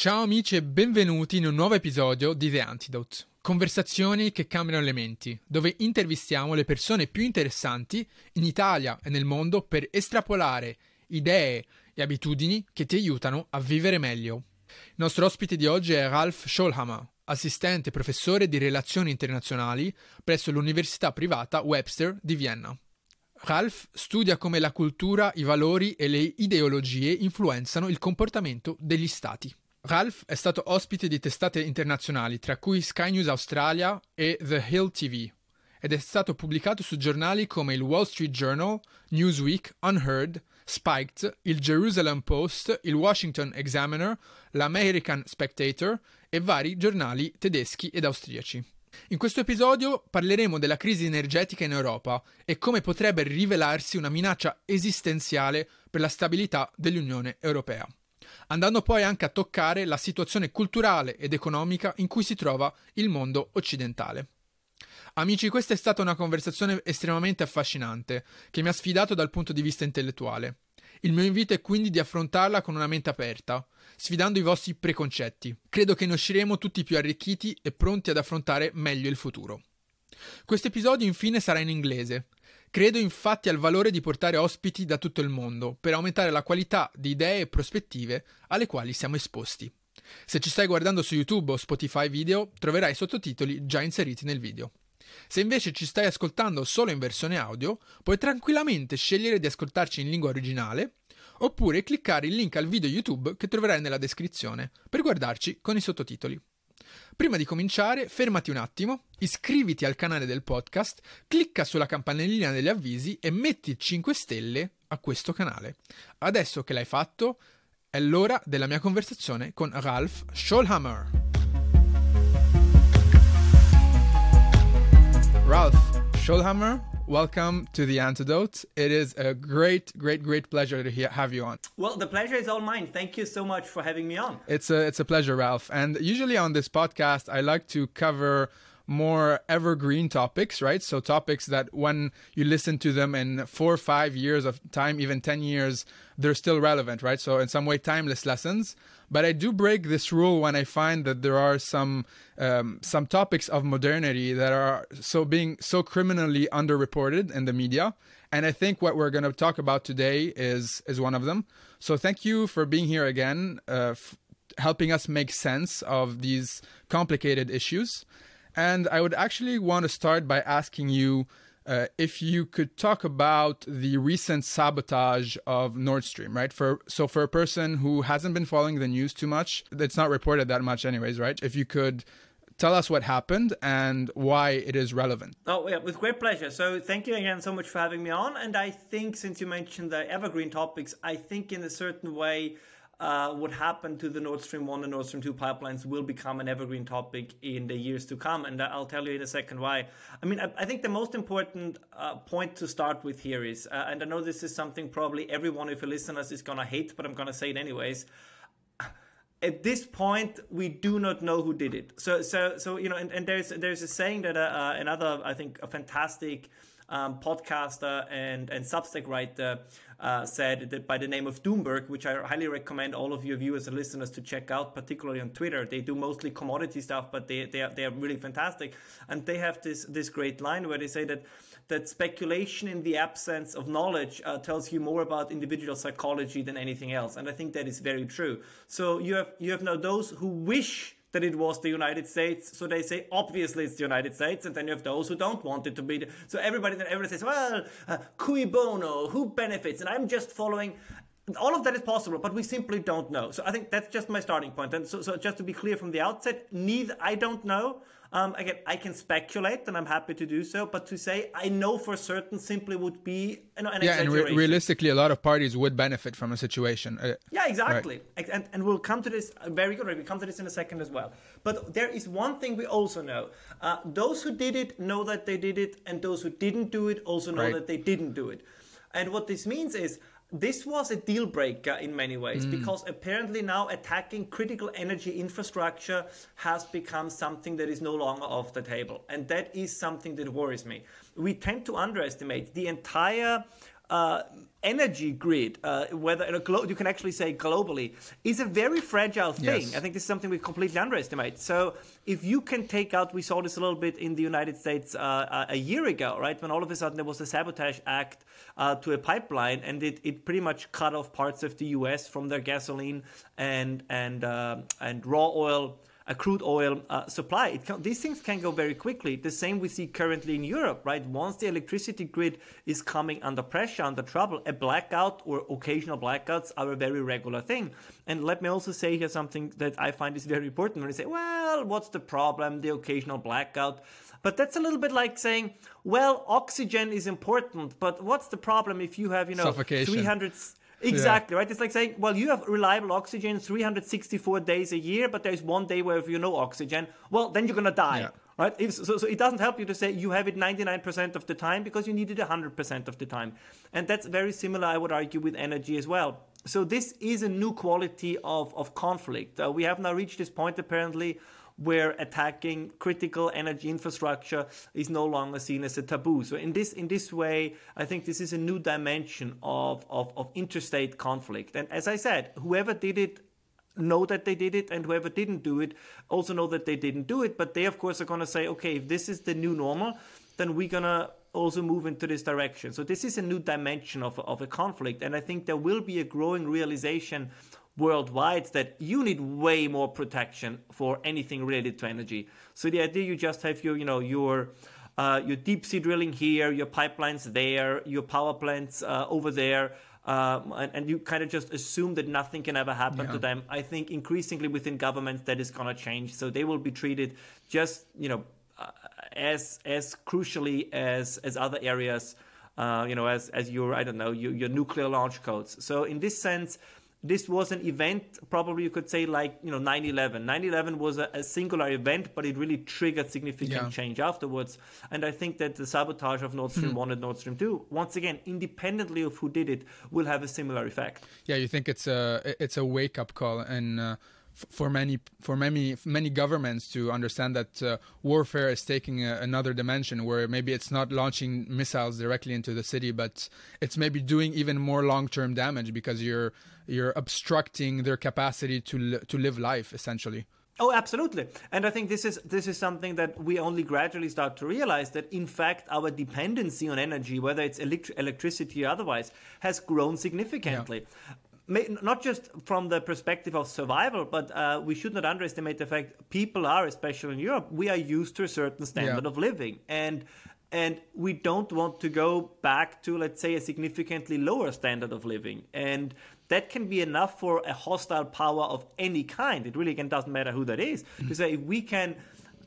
Ciao amici e benvenuti in un nuovo episodio di The Antidote. Conversazioni che cambiano le menti, dove intervistiamo le persone più interessanti in Italia e nel mondo per estrapolare idee e abitudini che ti aiutano a vivere meglio. Il nostro ospite di oggi è Ralph Scholhammer, assistente professore di relazioni internazionali presso l'università privata Webster di Vienna. Ralph studia come la cultura, i valori e le ideologie influenzano il comportamento degli stati. Ralph è stato ospite di testate internazionali, tra cui Sky News Australia e The Hill TV, ed è stato pubblicato su giornali come il Wall Street Journal, Newsweek, Unheard, Spiked, il Jerusalem Post, il Washington Examiner, l'American Spectator e vari giornali tedeschi ed austriaci. In questo episodio parleremo della crisi energetica in Europa e come potrebbe rivelarsi una minaccia esistenziale per la stabilità dell'Unione Europea andando poi anche a toccare la situazione culturale ed economica in cui si trova il mondo occidentale. Amici, questa è stata una conversazione estremamente affascinante, che mi ha sfidato dal punto di vista intellettuale. Il mio invito è quindi di affrontarla con una mente aperta, sfidando i vostri preconcetti. Credo che ne usciremo tutti più arricchiti e pronti ad affrontare meglio il futuro. Questo episodio infine sarà in inglese, Credo infatti al valore di portare ospiti da tutto il mondo per aumentare la qualità di idee e prospettive alle quali siamo esposti. Se ci stai guardando su YouTube o Spotify video, troverai sottotitoli già inseriti nel video. Se invece ci stai ascoltando solo in versione audio, puoi tranquillamente scegliere di ascoltarci in lingua originale oppure cliccare il link al video YouTube che troverai nella descrizione per guardarci con i sottotitoli. Prima di cominciare, fermati un attimo, iscriviti al canale del podcast, clicca sulla campanellina degli avvisi e metti 5 stelle a questo canale. Adesso che l'hai fatto, è l'ora della mia conversazione con Ralph Scholhammer. Ralph Schöllhammer welcome to The Antidote. It is a great, great, great pleasure to he- have you on. Well, the pleasure is all mine. Thank you so much for having me on. It's a, it's a pleasure, Ralph. And usually on this podcast, I like to cover more evergreen topics, right? So topics that when you listen to them in four five years of time, even 10 years, they're still relevant, right? So in some way, timeless lessons. But I do break this rule when I find that there are some um, some topics of modernity that are so being so criminally underreported in the media. And I think what we're going to talk about today is is one of them. So thank you for being here again, uh, f- helping us make sense of these complicated issues. And I would actually want to start by asking you uh, if you could talk about the recent sabotage of Nord Stream, right? For so for a person who hasn't been following the news too much, it's not reported that much, anyways, right? If you could tell us what happened and why it is relevant. Oh, yeah, with great pleasure. So, thank you again so much for having me on. And I think, since you mentioned the evergreen topics, I think in a certain way, uh, what happened to the Nord Stream 1 and Nord Stream 2 pipelines will become an evergreen topic in the years to come. And I'll tell you in a second why. I mean, I, I think the most important uh, point to start with here is, uh, and I know this is something probably every one of your listeners is going to hate, but I'm going to say it anyways. At this point, we do not know who did it. So, so, so you know, and, and there's there's a saying that uh, uh, another, I think, a fantastic um, podcaster and and Substack writer uh, said that by the name of Doomberg, which I highly recommend all of your viewers and listeners to check out, particularly on Twitter. They do mostly commodity stuff, but they they are, they are really fantastic. And they have this this great line where they say that that speculation in the absence of knowledge uh, tells you more about individual psychology than anything else. And I think that is very true. So you have you have now those who wish that it was the United States. So they say, obviously it's the United States. And then you have those who don't want it to be. The, so everybody then everybody says, well, uh, cui bono, who benefits? And I'm just following. All of that is possible, but we simply don't know. So I think that's just my starting point. And so, so just to be clear from the outset, neither I don't know. Um, again, I can speculate, and I'm happy to do so. But to say I know for certain simply would be you know, an yeah, and re- realistically, a lot of parties would benefit from a situation. Uh, yeah, exactly, right. and, and we'll come to this uh, very good. We'll come to this in a second as well. But there is one thing we also know: uh, those who did it know that they did it, and those who didn't do it also know right. that they didn't do it. And what this means is this was a deal breaker in many ways mm. because apparently now attacking critical energy infrastructure has become something that is no longer off the table. And that is something that worries me. We tend to underestimate the entire uh, energy grid, uh, whether you can actually say globally, is a very fragile thing. Yes. I think this is something we completely underestimate. So if you can take out, we saw this a little bit in the United States uh, uh a year ago, right, when all of a sudden there was a sabotage act uh, to a pipeline, and it, it pretty much cut off parts of the U.S. from their gasoline and and uh, and raw oil a crude oil uh, supply. Can, these things can go very quickly. The same we see currently in Europe, right? Once the electricity grid is coming under pressure, under trouble, a blackout or occasional blackouts are a very regular thing. And let me also say here something that I find is very important when you say, well, what's the problem? The occasional blackout. But that's a little bit like saying, well, oxygen is important, but what's the problem if you have, you know, 300 Exactly, yeah. right? It's like saying, well, you have reliable oxygen 364 days a year, but there's one day where if you no oxygen, well, then you're going to die. Yeah. Right? If, so, so it doesn't help you to say you have it 99% of the time because you need it 100% of the time. And that's very similar, I would argue, with energy as well. So this is a new quality of, of conflict. Uh, we have now reached this point, apparently, where attacking critical energy infrastructure is no longer seen as a taboo. So in this in this way, I think this is a new dimension of, of, of interstate conflict. And as I said, whoever did it know that they did it and whoever didn't do it also know that they didn't do it but they of course are going to say okay if this is the new normal then we're going to also move into this direction so this is a new dimension of, of a conflict and i think there will be a growing realization worldwide that you need way more protection for anything related to energy. So the idea you just have your, you know, your uh, your deep sea drilling here, your pipelines there, your power plants uh, over there, um, and, and, you kind of just assume that nothing can ever happen yeah. to them. I think increasingly within governments that is going to change. So they will be treated just, you know, uh, as as crucially as as other areas. Uh, you know, as as your I don't know your, your nuclear launch codes. So in this sense, this was an event probably you could say like you know 9-11 9-11 was a, a singular event but it really triggered significant yeah. change afterwards and i think that the sabotage of nord stream hmm. 1 and nord stream 2 once again independently of who did it will have a similar effect yeah you think it's a it's a wake-up call and uh, for many for many many governments to understand that uh, warfare is taking a, another dimension where maybe it's not launching missiles directly into the city but it's maybe doing even more long-term damage because you're you're obstructing their capacity to li- to live life essentially Oh, absolutely. And I think this is this is something that we only gradually start to realize that in fact our dependency on energy, whether it's elect- electricity or otherwise, has grown significantly. Yeah not just from the perspective of survival, but uh, we should not underestimate the fact people are, especially in Europe, we are used to a certain standard yeah. of living, and and we don't want to go back to, let's say, a significantly lower standard of living, and that can be enough for a hostile power of any kind. It really again doesn't matter who that is to say if we can,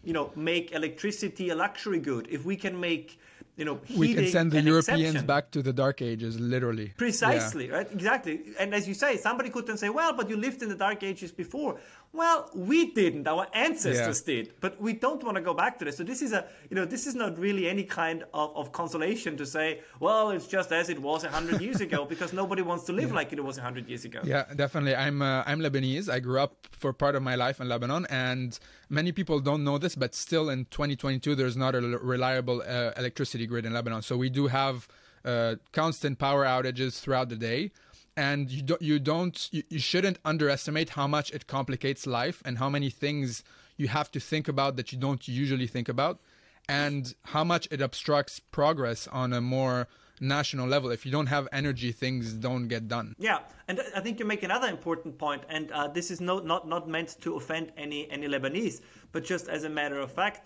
you know, make electricity a luxury good, if we can make you know, we can send the Europeans exception. back to the dark ages, literally. Precisely, yeah. right? Exactly. And as you say, somebody could then say, well, but you lived in the dark ages before. Well, we didn't. Our ancestors yeah. did, but we don't want to go back to this. So this is a, you know, this is not really any kind of, of consolation to say, well, it's just as it was hundred years ago, because nobody wants to live yeah. like it was hundred years ago. Yeah, definitely. I'm uh, I'm Lebanese. I grew up for part of my life in Lebanon, and many people don't know this, but still in 2022, there's not a reliable uh, electricity grid in Lebanon. So we do have uh, constant power outages throughout the day and you don't you don't you, you shouldn't underestimate how much it complicates life and how many things you have to think about that you don't usually think about and how much it obstructs progress on a more national level. If you don't have energy things don't get done. Yeah and i think you make another important point and uh, this is no, not not meant to offend any any lebanese but just as a matter of fact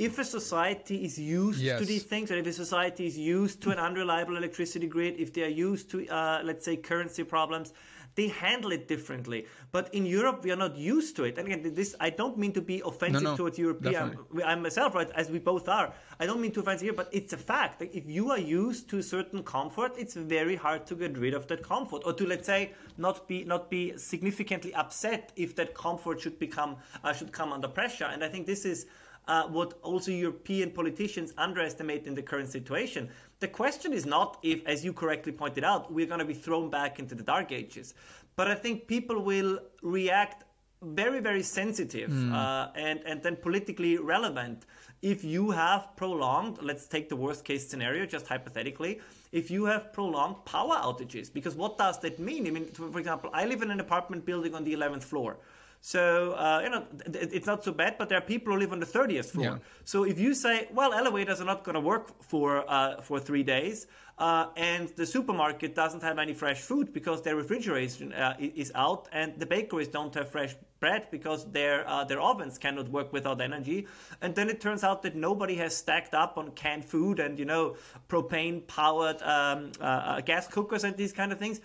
if a society is used yes. to these things, or if a society is used to an unreliable electricity grid, if they are used to, uh, let's say, currency problems, they handle it differently. But in Europe, we are not used to it. And again, this I don't mean to be offensive no, no, towards European. I'm myself, right, as we both are. I don't mean to offend here, but it's a fact. Like, if you are used to certain comfort, it's very hard to get rid of that comfort, or to let's say not be not be significantly upset if that comfort should become uh, should come under pressure. And I think this is uh, what also European politicians underestimate in the current situation. The question is not if, as you correctly pointed out, we're going to be thrown back into the dark ages. But I think people will react very very sensitive uh, and and then politically relevant if you have prolonged let's take the worst case scenario just hypothetically if you have prolonged power outages because what does that mean i mean for example i live in an apartment building on the 11th floor so uh, you know th- it's not so bad, but there are people who live on the 30th floor. Yeah. So if you say, well, elevators are not going to work for uh, for three days, uh, and the supermarket doesn't have any fresh food because their refrigeration uh, is out, and the bakeries don't have fresh bread because their uh, their ovens cannot work without energy, and then it turns out that nobody has stacked up on canned food and you know propane powered um, uh, gas cookers and these kind of things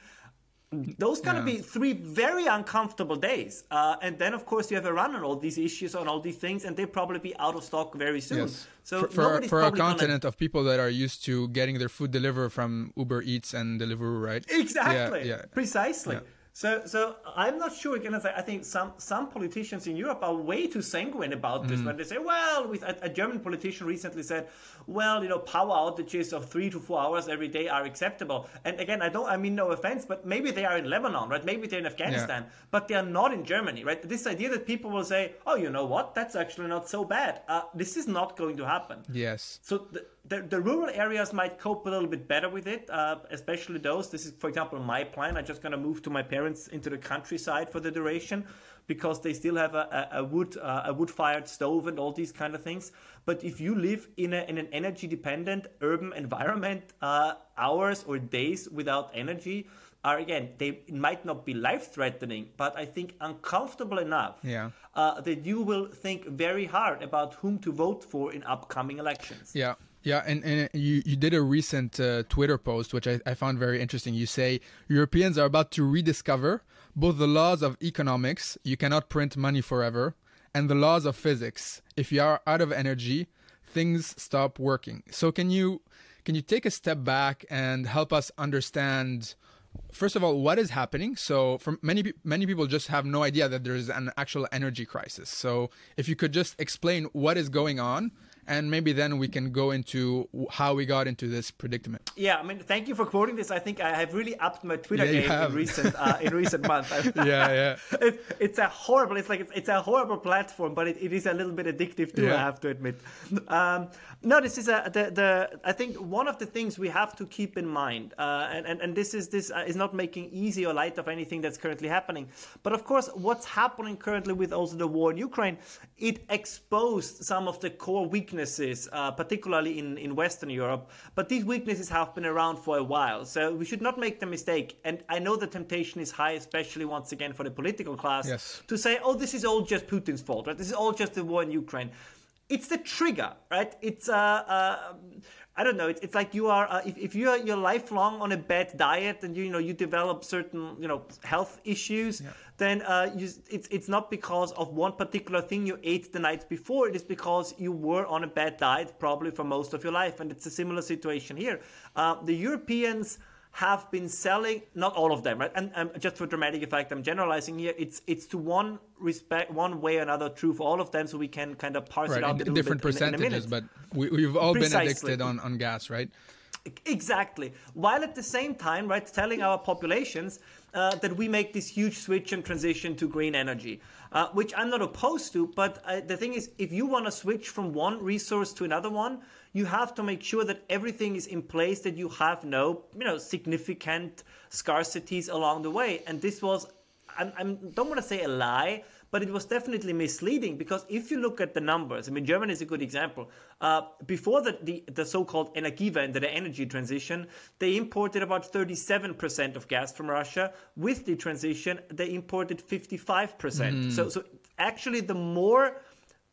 those going to Yeah. be three very uncomfortable days. Uh, and then, of course, you have a run on all these issues, on all these things, and they'll probably be out of stock very soon. Yes. So for, for, for a probably gonna- continent of people that are used to getting their food delivered from Uber Eats and Deliveroo, right? Exactly. Yeah, yeah. Precisely. Yeah. So, so I'm not sure. Again, I I think some some politicians in Europe are way too sanguine about this Mm. when they say, "Well," with a, a German politician recently said, "Well, you know, power outages of three to four hours every day are acceptable." And again, I don't, I mean, no offense, but maybe they are in Lebanon, right? Maybe they're in Afghanistan, but they are not in Germany, right? This idea that people will say, "Oh, you know what? That's actually not so bad." Uh, this is not going to happen. Yes. So the, the, the rural areas might cope a little bit better with it, uh, especially those. This is, for example, my plan. I'm just going to move to my parents into the countryside for the duration because they still have a, a, a wood uh, a wood fired stove and all these kind of things. But if you live in, a, in an energy dependent urban environment, uh, hours or days without energy are again they might not be life threatening, but I think uncomfortable enough Yeah. uh, that you will think very hard about whom to vote for in upcoming elections. Yeah. Yeah, and, and you, you did a recent uh, Twitter post, which I, I found very interesting. You say Europeans are about to rediscover both the laws of economics, you cannot print money forever, and the laws of physics. If you are out of energy, things stop working. So can you can you take a step back and help us understand first of all what is happening so for many many people just have no idea that there is an actual energy crisis so if you could just explain what is going on and maybe then we can go into how we got into this predicament Yeah, I mean, thank you for quoting this. I think I have really upped my Twitter Yeah, game have. in recent uh, in recent months. yeah yeah It, it's a horrible. It's like it's, it's a horrible platform, but it, it is a little bit addictive too. I have to admit. Um, no, this is a the, the I think one of the things we have to keep in mind, uh, and, and and this is this uh, is not making easy or light of anything that's currently happening. But of course, what's happening currently with also the war in Ukraine, it exposed some of the core weaknesses, uh, particularly in in Western Europe. But these weaknesses have been around for a while, so we should not make the mistake. And I know the temptation is high, especially once again for the political class, Yes. to say, "Oh, this is all just Putin's fault, right? This is all just the war in Ukraine." It's the trigger, right? It's uh, uh I don't know. It's, it's like you are uh, if, if you are you're lifelong on a bad diet and you, you know you develop certain you know health issues, then uh, you, it's it's not because of one particular thing you ate the night before. It is because you were on a bad diet probably for most of your life, and it's a similar situation here. Uh, the Europeans have been selling not all of them right and um, just for dramatic effect i'm generalizing here it's it's to one respect one way or another true for all of them so we can kind of parse right it out in a little different bit in- in percentages but we, we've all been addicted on on gas right Exactly. While at the same time, right, telling our populations uh, that we make this huge switch and transition to green energy, uh, which I'm not opposed to. But uh, the thing is, if you want to switch from one resource to another one, you have to make sure that everything is in place, that you have no, you know, significant scarcities along the way. And this was, I I'm, don't want to say a lie, but it was definitely misleading because if you look at the numbers, I mean, Germany is a good example. Uh, before the, the, the so-called Energiewende, the energy transition, they imported about 37% of gas from Russia. With the transition, they imported 55%. percent So, so actually, the more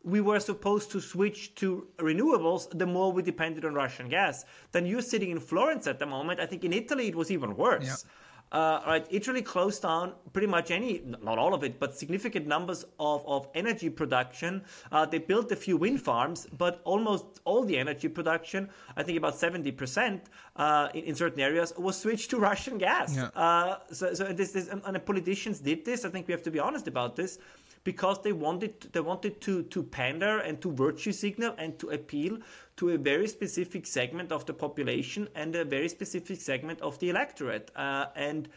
we were supposed to switch to renewables, the more we depended on Russian gas. Then you're sitting in Florence at the moment. I think in Italy it was even worse. Yeah. Uh, right, Italy closed down pretty much any, not all of it, but significant numbers of, of energy production. Uh, they built a few wind farms, but almost all the energy production, I think about 70% uh, in, in certain areas, was switched to Russian gas. Yeah. Uh, so, so this, this, and the politicians did this. I think we have to be honest about this because they wanted they wanted to to pander and to virtue signal and to appeal to a very specific segment of the population and a very specific segment of the electorate uh, and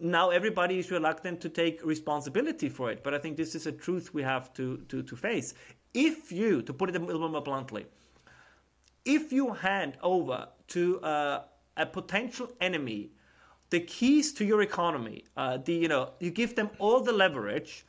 now everybody is reluctant to take responsibility for it. But I think this is a truth we have to, to, to face. If you, to put it a little more bluntly, if you hand over to uh, a potential enemy the keys to your economy, uh, the you know you give them all the leverage,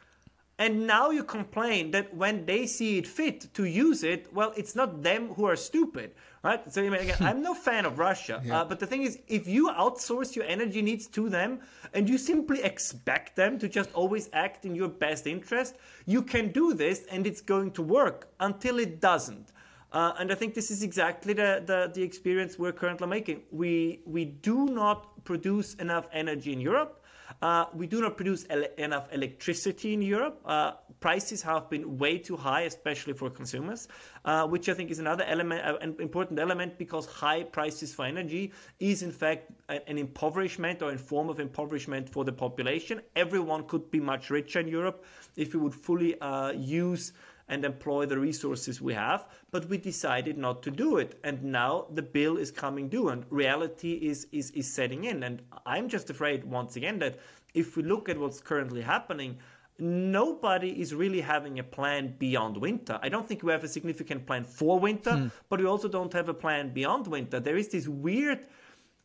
and now you complain that when they see it fit to use it, well, it's not them who are stupid, right? So again, I'm no fan of Russia, yeah. uh, but the thing is, if you outsource your energy needs to them and you simply expect them to just always act in your best interest, you can do this and it's going to work until it doesn't. Uh, and I think this is exactly the, the, the, experience we're currently making. We, we do not produce enough energy in Europe. Uh, we do not produce ele- enough electricity in Europe. Uh, prices have been way too high, especially for consumers, uh, which I think is another element, uh, an important element, because high prices for energy is in fact an impoverishment or a form of impoverishment for the population. Everyone could be much richer in Europe if we would fully uh, use and employ the resources we have, but we decided not to do it. And now the bill is coming due and reality is, is, is setting in. And I'm just afraid, once again, that if we look at what's currently happening, nobody is really having a plan beyond winter. I don't think we have a significant plan for winter, hmm. but we also don't have a plan beyond winter. There is this weird,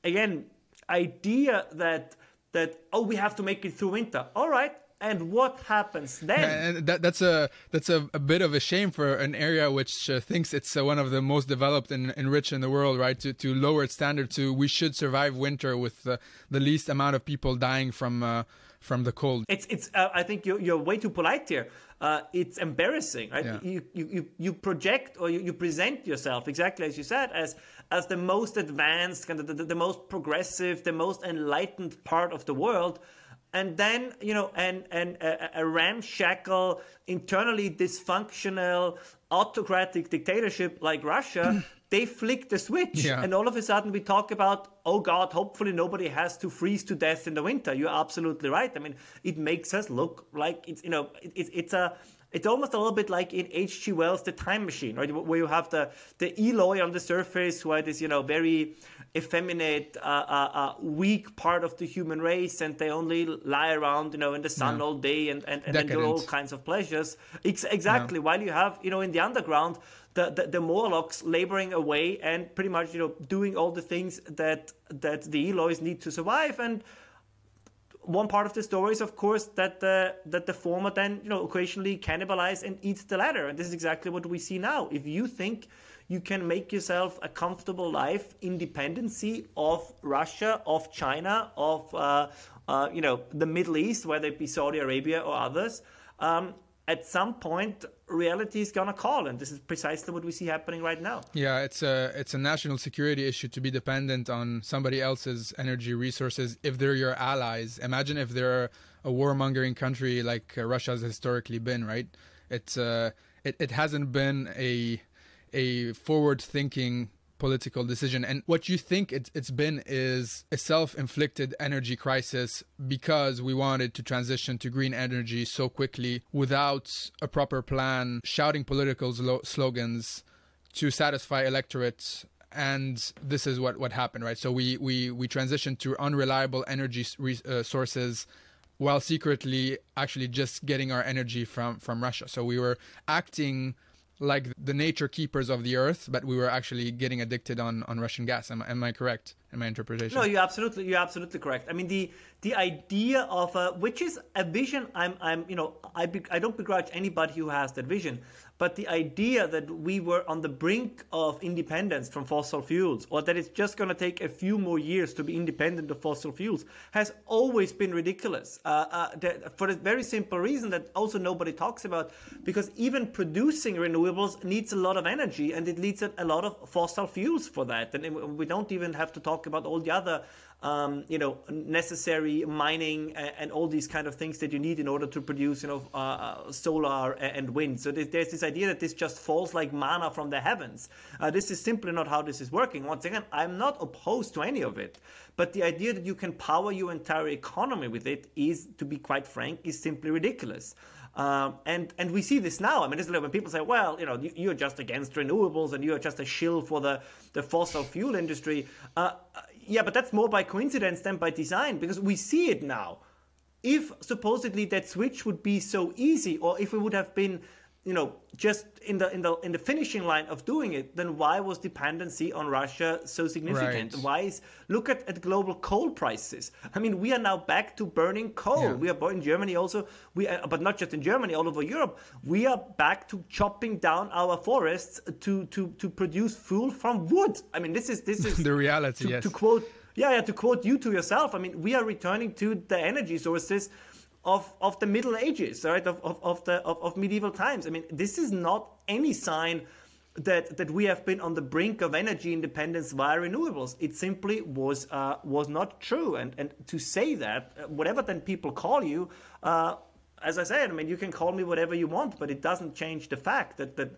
again, idea that that oh we have to make it through winter. All right, and what happens then? And that, that's a that's a, a, bit of a shame for an area which uh, thinks it's uh, one of the most developed and, and, rich in the world, right? To to lower its standard to we should survive winter with uh, the least amount of people dying from uh, from the cold. It's it's. Uh, I think you're you're way too polite here. Uh, it's embarrassing, right? Yeah. You, you you project or you, you present yourself exactly as you said as as the most advanced, kind of the, the, the most progressive, the most enlightened part of the world and then you know and and a, a ramshackle internally dysfunctional autocratic dictatorship like russia they flick the switch yeah. and all of a sudden we talk about oh god hopefully nobody has to freeze to death in the winter you're absolutely right i mean it makes us look like it's you know it, it, it's a it's almost a little bit like in H.G. Wells' The Time Machine, right? Where you have the the Eloi on the surface, who are this, you know, very effeminate, uh, uh, uh, weak part of the human race, and they only lie around, you know, in the sun yeah. all day and, and, and enjoy all kinds of pleasures. It's exactly. Yeah. While you have, you know, in the underground, the, the, the Morlocks laboring away and pretty much, you know, doing all the things that that the Elois need to survive. And one part of the story is, of course, that the that the former then, you know, occasionally cannibalize and eat the latter. And this is exactly what we see now. If you think you can make yourself a comfortable life, independency of Russia, of China, of uh, uh, you know the Middle East, whether it be Saudi Arabia or others. Um, at some point, reality is gonna call, and this is precisely what we see happening right now. Yeah, it's a it's a national security issue to be dependent on somebody else's energy resources if they're your allies. Imagine if they're a warmongering country like uh, Russia has historically been, right? It's uh, it, it hasn't been a a forward thinking political decision. And what you think it, has been is a self inflicted energy crisis because we wanted to transition to green energy so quickly without a proper plan, shouting political slo- slogans to satisfy electorates. And this is what, what happened, right? So we, we, we transitioned to unreliable energy re- uh, sources while secretly actually just getting our energy from, from Russia. So we were acting like the nature keepers of the earth, but we were actually getting addicted on, on Russian gas. Am, am I correct in my interpretation? No, you're absolutely you're absolutely correct. I mean the the idea of a, which is a vision. I'm I'm you know I be, I don't begrudge anybody who has that vision, but the idea that we were on the brink of independence from fossil fuels, or that it's just going to take a few more years to be independent of fossil fuels, has always been ridiculous. Uh, uh, for a very simple reason that also nobody talks about, because even producing renewables needs a lot of energy, and it needs a lot of fossil fuels for that. And we don't even have to talk about all the other um, you know, necessary mining and, all these kind of things that you need in order to produce, you know, uh, uh, solar and wind. So there's, this idea that this just falls like manna from the heavens. Uh, this is simply not how this is working. Once again, I'm not opposed to any of it, but the idea that you can power your entire economy with it is, to be quite frank, is simply ridiculous. Um, and and we see this now. I mean, when people say, "Well, you know, you're just against renewables and you're just a shill for the the fossil fuel industry," uh, Yeah, but that's more by coincidence than by design because we see it now. If supposedly that switch would be so easy, or if we would have been you know, just in the in the in the finishing line of doing it, then why was dependency on Russia so significant? Right. Why is look at, at global coal prices? I mean, we are now back to burning coal. Yeah. We are in Germany also. We are, but not just in Germany, all over Europe. We are back to chopping down our forests to to to produce fuel from wood. I mean, this is this is the reality. To, yes. to quote, yeah, yeah, to quote you to yourself. I mean, we are returning to the energy sources of, of the Middle Ages, right? Of, of, of the of, of medieval times. I mean, this is not any sign that that we have been on the brink of energy independence via renewables. It simply was uh, was not true. And and to say that, uh, whatever then people call you, uh, as I said, I mean, you can call me whatever you want, but it doesn't change the fact that that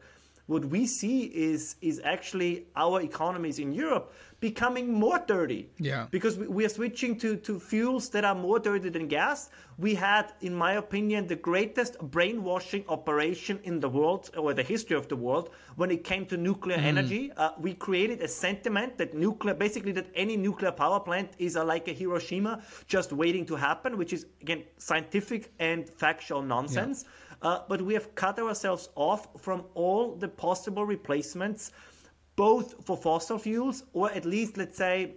what we see is is actually our economies in Europe becoming more dirty. Yeah. Because we, we, are switching to, to fuels that are more dirty than gas. We had, in my opinion, the greatest brainwashing operation in the world or the history of the world when it came to nuclear mm. energy. Uh, we created a sentiment that nuclear, basically, that any nuclear power plant is a, like a Hiroshima just waiting to happen, which is, again, scientific and factual nonsense. Yeah. Uh, but we have cut ourselves off from all the possible replacements, both for fossil fuels or at least, let's say,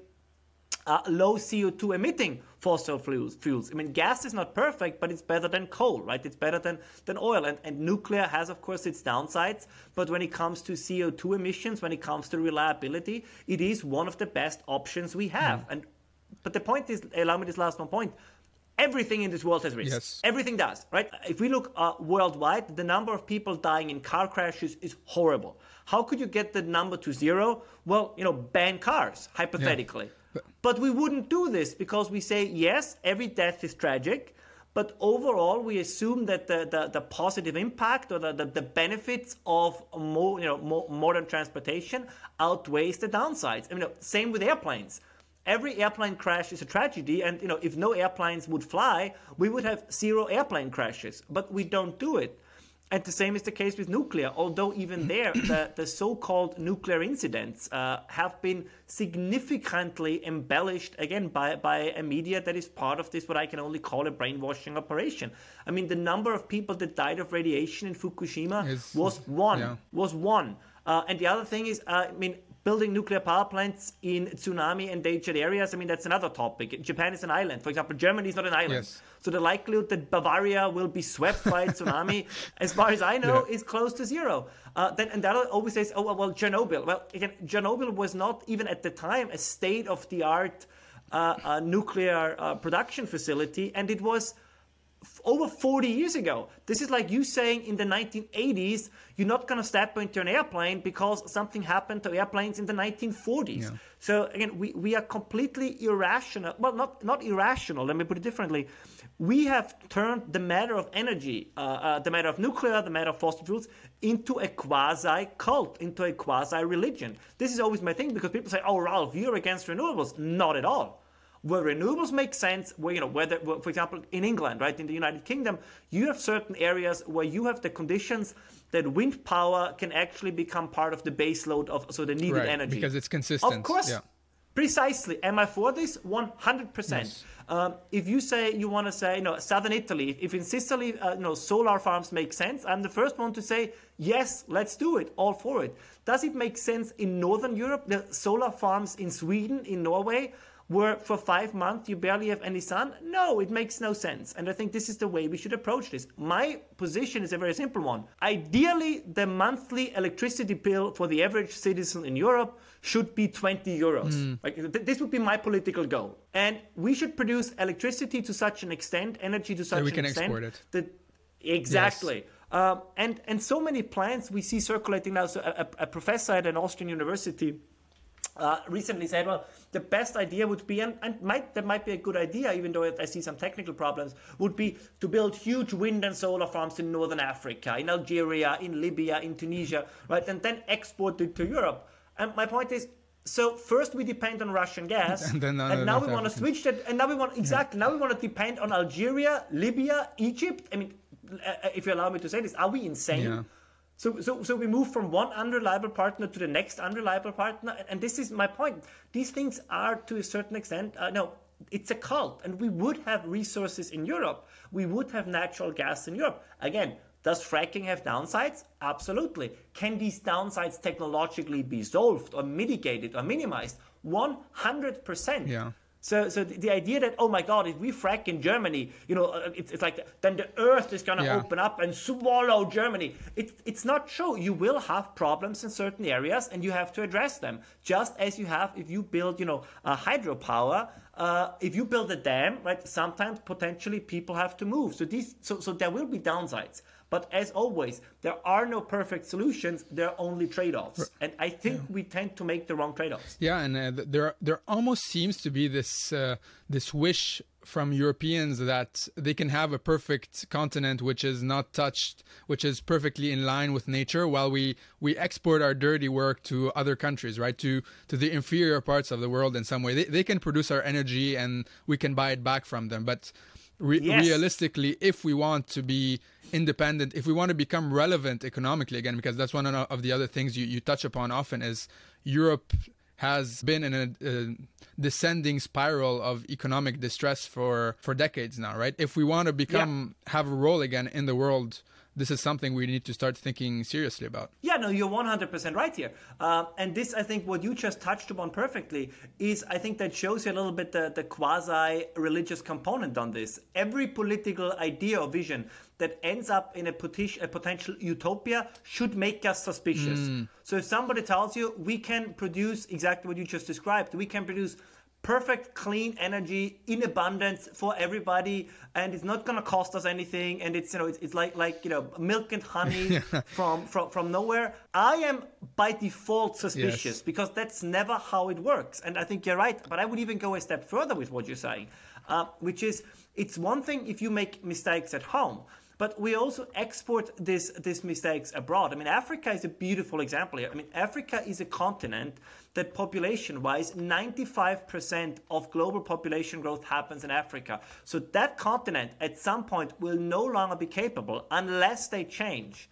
uh, low CO2 emitting fossil fuels, fuels. I mean, gas is not perfect, but it's better than coal, right? It's better than, than oil. And, and nuclear has, of course, its downsides. But when it comes to CO2 emissions, when it comes to reliability, it is one of the best options we have. Mm. And But the point is, allow me this last one point everything in this world has risks. Yes. Everything does, right? If we look uh, worldwide, the number of people dying in car crashes is horrible. How could you get the number to zero? Well, you know, ban cars, hypothetically. Yeah. But, but we wouldn't do this because we say, yes, every death is tragic. But overall, we assume that the, the, the positive impact or the, the, the, benefits of more, you know, more modern transportation outweighs the downsides. I mean, same with airplanes every airplane crash is a tragedy and you know if no airplanes would fly we would have zero airplane crashes but we don't do it and the same is the case with nuclear. Although even there the, the so-called nuclear incidents uh, have been significantly embellished again by, by a media that is part of this what i can only call a brainwashing operation. I mean the number of people that died of radiation in fukushima it's, was one yeah. was one. Uh, and the other thing is, uh, I mean, building nuclear power plants in tsunami endangered areas, I mean, that's another topic. Japan is an island. For example, Germany is not an island. Yes. So the likelihood that Bavaria will be swept by a tsunami, as far as I know, yeah. is close to zero. Uh, then, and that always says, oh, well, Chernobyl. Well, again, Chernobyl was not even at the time a state of the art uh, uh, nuclear uh, production facility, and it was over 40 years ago. This is like you saying in the 1980s, you're not going to step into an airplane because something happened to airplanes in the 1940s. Yeah. So again, we, we are completely irrational. Well, not, not irrational, let me put it differently. We have turned the matter of energy, uh, uh, the matter of nuclear, the matter of fossil fuels, into a quasi cult, into a quasi religion. This is always my thing because people say, oh, Ralph, you're against renewables. Not at all where renewables make sense, where, you know, whether, for example, in England, right, in the United Kingdom, you have certain areas where you have the conditions that wind power can actually become part of the base load of, so the needed right, energy. Because it's consistent. Of course. Yeah. Precisely. Am I for this? 100%. Yes. Um, if you say you want to say, you know, southern Italy, if in Sicily, uh, you know, solar farms make sense, I'm the first one to say, yes, let's do it, all for it. Does it make sense in northern Europe, the solar farms in Sweden, in Norway? Where for five months you barely have any sun? No, it makes no sense. And I think this is the way we should approach this. My position is a very simple one. Ideally, the monthly electricity bill for the average citizen in Europe should be 20 euros. Mm. Like th- this would be my political goal. And we should produce electricity to such an extent, energy to such so we an can extent export it. that exactly. Yes. Um, and and so many plants we see circulating now. So a, a professor at an Austrian university uh, recently said, well, the best idea would be, and, and might, that might be a good idea, even though I see some technical problems, would be to build huge wind and solar farms in northern Africa, in Algeria, in Libya, in Tunisia, right, and then export it to Europe. And my point is, so first we depend on Russian gas, and, then, and now we want to switch that, and now we want exactly yeah. now we want to depend on Algeria, Libya, Egypt. I mean, uh, if you allow me to say this, are we insane? Yeah. So, so, so we move from one unreliable partner to the next unreliable partner, and this is my point. These things are, to a certain extent, uh, no, it's a cult, and we would have resources in Europe. We would have natural gas in Europe. Again, does fracking have downsides? Absolutely. Can these downsides technologically be solved or mitigated or minimized? 100%. Yeah. So, so the, idea that oh my God, if we frack in Germany, you know, uh, it's, it's like then the earth is gonna yeah. open up and swallow Germany. It, it's not true. You will have problems in certain areas, and you have to address them. Just as you have if you build, you know, a hydropower. Uh, if you build a dam, right? Sometimes potentially people have to move. So these, so so there will be downsides. But as always, there are no perfect solutions. There are only trade-offs, and I think yeah. we tend to make the wrong trade-offs. Yeah, and uh, there there almost seems to be this uh, this wish from Europeans that they can have a perfect continent which is not touched, which is perfectly in line with nature, while we we export our dirty work to other countries, right? To to the inferior parts of the world in some way. They they can produce our energy and we can buy it back from them, but re- yes. realistically, if we want to be independent, if we want to become relevant economically again, because that's one of the other things you, you touch upon often is Europe has been in a, a, descending spiral of economic distress for for decades now, right? If we want to become yeah. have a role again in the world this is something we need to start thinking seriously about. Yeah, no, you're 100% right here. Uh, and this, I think, what you just touched upon perfectly is, I think, that shows you a little bit the, the quasi religious component on this. Every political idea or vision that ends up in a, a potential utopia should make us suspicious. Mm. So if somebody tells you we can produce exactly what you just described, we can produce perfect clean energy in abundance for everybody and it's not going to cost us anything and it's you know it's, it's like like you know milk and honey from, from from nowhere i am by default suspicious yes. because that's never how it works and i think you're right but i would even go a step further with what you're saying uh, which is it's one thing if you make mistakes at home but we also export this, these mistakes abroad. I mean, Africa is a beautiful example here. I mean, Africa is a continent that population wise, 95% of global population growth happens in Africa. So that continent at some point will no longer be capable unless they change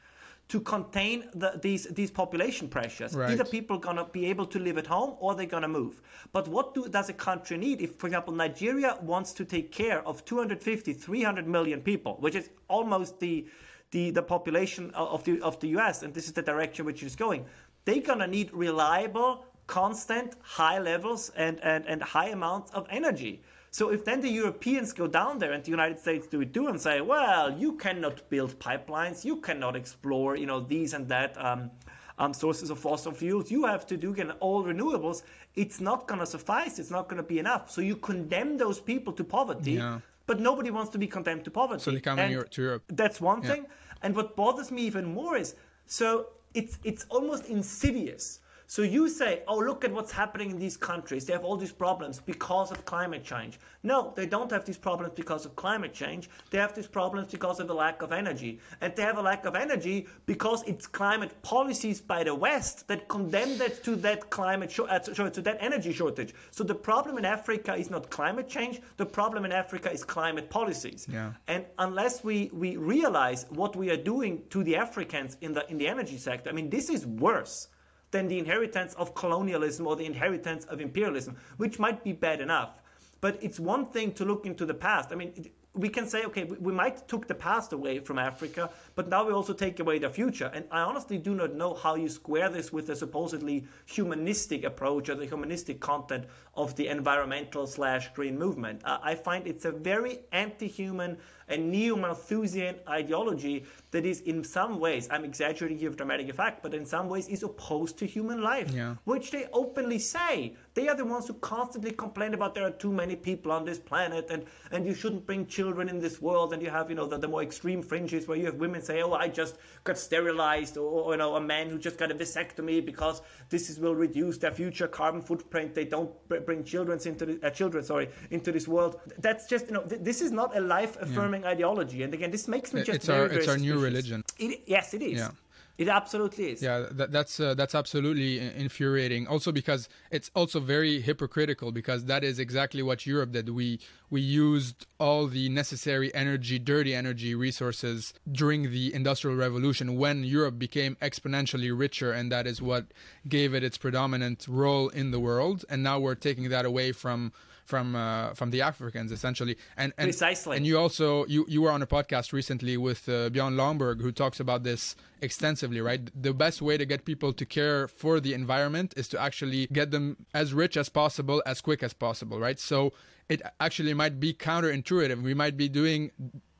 to contain the, these these population pressures. Right. Either people are gonna be able to live at home or they're gonna move. But what do, does a country need if, for example, Nigeria wants to take care of 250, 300 million people, which is almost the the, the population of the of the U.S. and this is the direction which is going. They're gonna need reliable, constant, high levels and and, and high amounts of energy. So if then the Europeans go down there and the United States do it too and say, well, you cannot build pipelines, you cannot explore, you know, these and that um, um, sources of fossil fuels, you have to do again all renewables. It's not going to suffice. It's not going to be enough. So you condemn those people to poverty. Yeah. But nobody wants to be condemned to poverty. So they come in to Europe. That's one yeah. thing. And what bothers me even more is so it's it's almost insidious so you say, oh, look at what's happening in these countries. They have all these problems because of climate change. No, they don't have these problems because of climate change. They have these problems because of a lack of energy. And they have a lack of energy because it's climate policies by the West that condemn that to that climate sh- uh, to that energy shortage. So the problem in Africa is not climate change. The problem in Africa is climate policies. Yeah. And unless we, we realize what we are doing to the Africans in the in the energy sector, I mean, this is worse than the inheritance of colonialism or the inheritance of imperialism, which might be bad enough. But it's one thing to look into the past. I mean, we can say, okay, we might took the past away from Africa, but now we also take away the future. And I honestly do not know how you square this with the supposedly humanistic approach or the humanistic content of the environmental slash green movement. Uh, I find it's a very anti-human and neo-Malthusian ideology that is in some ways, I'm exaggerating here with dramatic effect, but in some ways is opposed to human life, yeah. which they openly say. They are the ones who constantly complain about there are too many people on this planet and, and you shouldn't bring children in this world. And you have, you know, the, the more extreme fringes where you have women say, oh, I just got sterilized or, or, you know, a man who just got a vasectomy because this is, will reduce their future carbon footprint. They don't bring children into the, uh, children, sorry, into this world. That's just, you know, th- this is not a life affirming yeah. ideology. And again, this makes me just it's our, it's our new religion. It, yes, it is. Yeah. It absolutely is. Yeah, that, that's uh, that's absolutely infuriating. Also because it's also very hypocritical because that is exactly what Europe did. We we used all the necessary energy, dirty energy resources during the industrial revolution when Europe became exponentially richer and that is what gave it its predominant role in the world and now we're taking that away from from uh, from the Africans essentially. And, and precisely. And you also you you were on a podcast recently with uh, Bjorn Lomborg who talks about this extensively, right? The best way to get people to care for the environment is to actually get them as rich as possible, as quick as possible, right? So it actually might be counterintuitive. We might be doing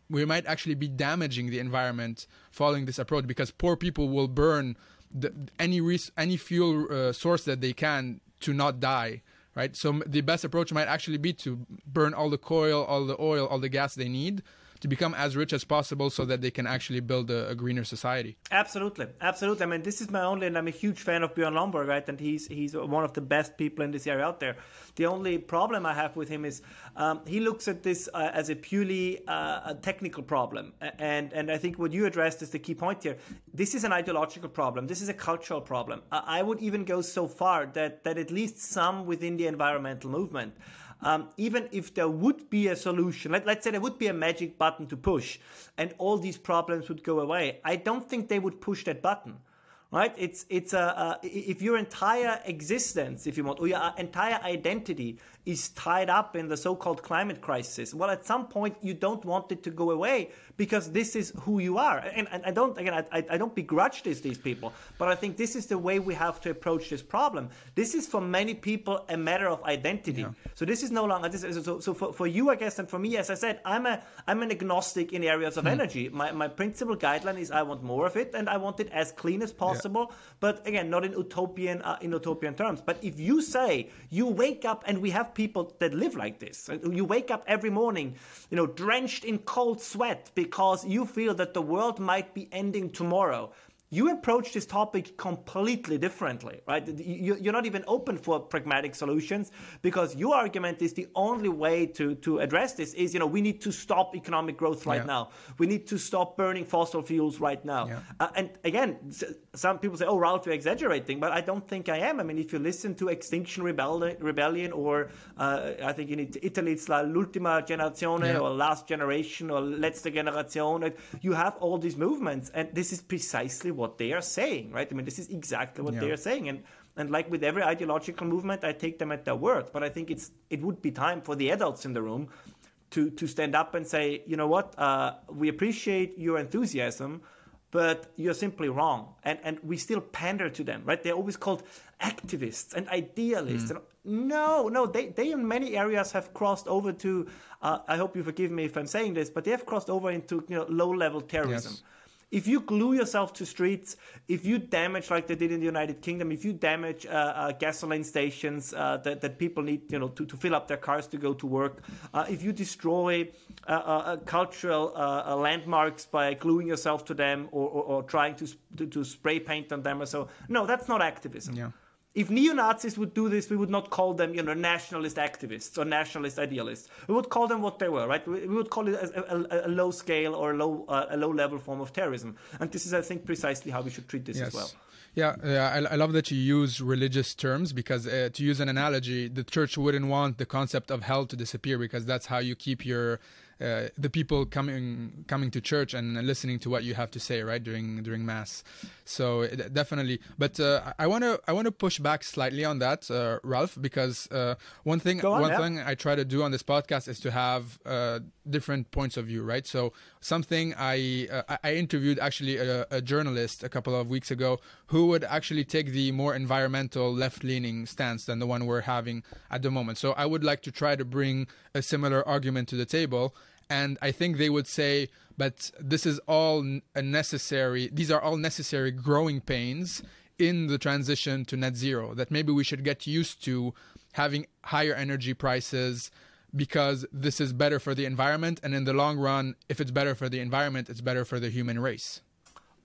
we might actually be damaging the environment following this approach because poor people will burn the, any res- any fuel uh, source that they can to not die right? So the best approach might actually be to burn all the coal, all the oil, all the gas they need to become as rich as possible so that they can actually build a, a, greener society. Absolutely, absolutely. I mean, this is my only, and I'm a huge fan of Bjorn Lomborg, right? And he's he's one of the best people in this area out there. The only problem I have with him is um, he looks at this uh, as a purely uh, a technical problem, and and I think what you addressed is the key point here. This is an ideological problem. This is a cultural problem. I, I would even go so far that that at least some within the environmental movement um, even if there would be a solution, let, let's say there would be a magic button to push and all these problems would go away, I don't think they would push that button right? It's it's a, a, if your entire existence, if you want, or your entire identity is tied up in the so-called climate crisis. Well, at some point you don't want it to go away because this is who you are. And, and I don't again, I, I don't begrudge this these people, but I think this is the way we have to approach this problem. This is for many people a matter of identity. Yeah. So this is no longer this. Is, so, so for, for you, I guess, and for me, as I said, I'm a I'm an agnostic in areas of mm. energy. My my principal guideline is I want more of it and I want it as clean as possible. Yeah. But again, not in utopian uh, in utopian terms. But if you say you wake up and we have people that live like this. You wake up every morning, you know, drenched in cold sweat because you feel that the world might be ending tomorrow you approach this topic completely differently, right? You're not even open for pragmatic solutions because your argument is the only way to, to address this is, you know, we need to stop economic growth right yeah. now. We need to stop burning fossil fuels right now. Yeah. Uh, and again, some people say, oh, Ralph, you're exaggerating, but I don't think I am. I mean, if you listen to Extinction Rebellion or uh, I think in Italy it's La L'Ultima Generazione yeah. or Last Generation or Letzte Generation, you have all these movements and this is precisely what they are saying, right? I mean, this is exactly what yeah. they are saying. And and like with every ideological movement, I take them at their word. But I think it's it would be time for the adults in the room to to stand up and say, you know what, uh, we appreciate your enthusiasm, but you're simply wrong. And and we still pander to them, right? They're always called activists and idealists. Mm. And no, no, they they in many areas have crossed over to. Uh, I hope you forgive me if I'm saying this, but they have crossed over into you know low level terrorism. Yes if you glue yourself to streets, if you damage like they did in the United Kingdom, if you damage uh, uh, gasoline stations uh, that, that people need, you know, to, to fill up their cars to go to work, uh, if you destroy uh, cultural landmarks by gluing yourself to them or, or, or trying to, to, to spray paint on them or so, no, that's not activism. Yeah if neo-Nazis would do this, we would not call them, you know, nationalist activists or nationalist idealists. We would call them what they were, right? We, would call it a, a, a low scale or a low, uh, a low level form of terrorism. And this is, I think, precisely how we should treat this yes. as well. Yeah, yeah I, I, love that you use religious terms because, uh, to use an analogy, the church wouldn't want the concept of hell to disappear because that's how you keep your uh, the people coming coming to church and listening to what you have to say right during during mass. So definitely. But uh, i want to i want to push back slightly on that uh, ralph because uh, one thing on, one yeah. thing i try to do on this podcast is to have uh, different points of view right? So something i i interviewed actually a, a journalist a couple of weeks ago who would actually take the more environmental left leaning stance than the one we're having at the moment. So i would like to try to bring a similar argument to the table and I think they would say, but this is all a necessary. These are all necessary growing pains in the transition to net zero. That maybe we should get used to having higher energy prices because this is better for the environment, and in the long run, if it's better for the environment, it's better for the human race.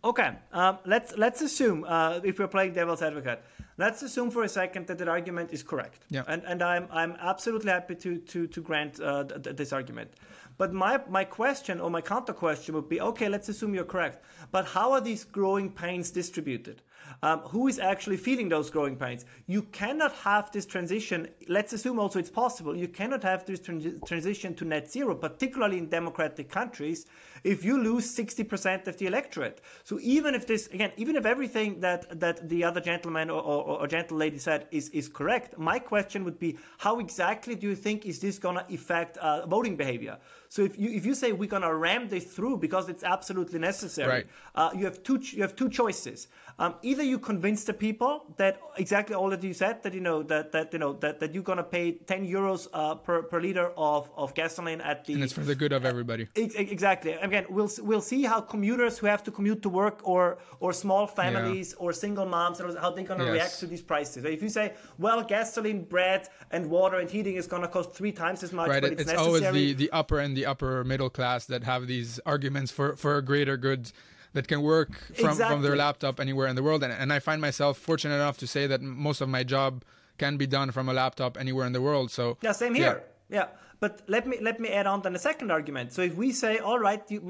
Okay, um, let's let's assume uh, if we're playing devil's advocate, let's assume for a second that that argument is correct. Yeah. And and I'm I'm absolutely happy to to to grant uh, th- this argument. But my, my question or my counter question would be okay, let's assume you're correct. But how are these growing pains distributed? Um, who is actually feeling those growing pains? You cannot have this transition. Let's assume also it's possible. You cannot have this transition to net zero, particularly in democratic countries, if you lose 60% of the electorate. So even if this, again, even if everything that, that the other gentleman or, or, or gentle lady said is, is correct, my question would be how exactly do you think is this going to affect uh, voting behavior? So if you if you say we're gonna ram this through because it's absolutely necessary, right. uh, you have two you have two choices. Um, either you convince the people that exactly all that you said that you know that that you know that, that you're gonna pay 10 euros uh, per, per liter of, of gasoline at the and it's for the good of everybody. Uh, exactly. Again, we'll we'll see how commuters who have to commute to work or or small families yeah. or single moms how they're gonna yes. react to these prices. If you say, well, gasoline, bread, and water and heating is gonna cost three times as much, right? But it's, it's always the the upper and the upper middle class that have these arguments for for a greater good that can work from, exactly. from their laptop anywhere in the world. And, and I find myself fortunate enough to say that most of my job can be done from a laptop anywhere in the world. So yeah, same here. Yeah. yeah. But let me let me add on then a second argument. So if we say, all right, you,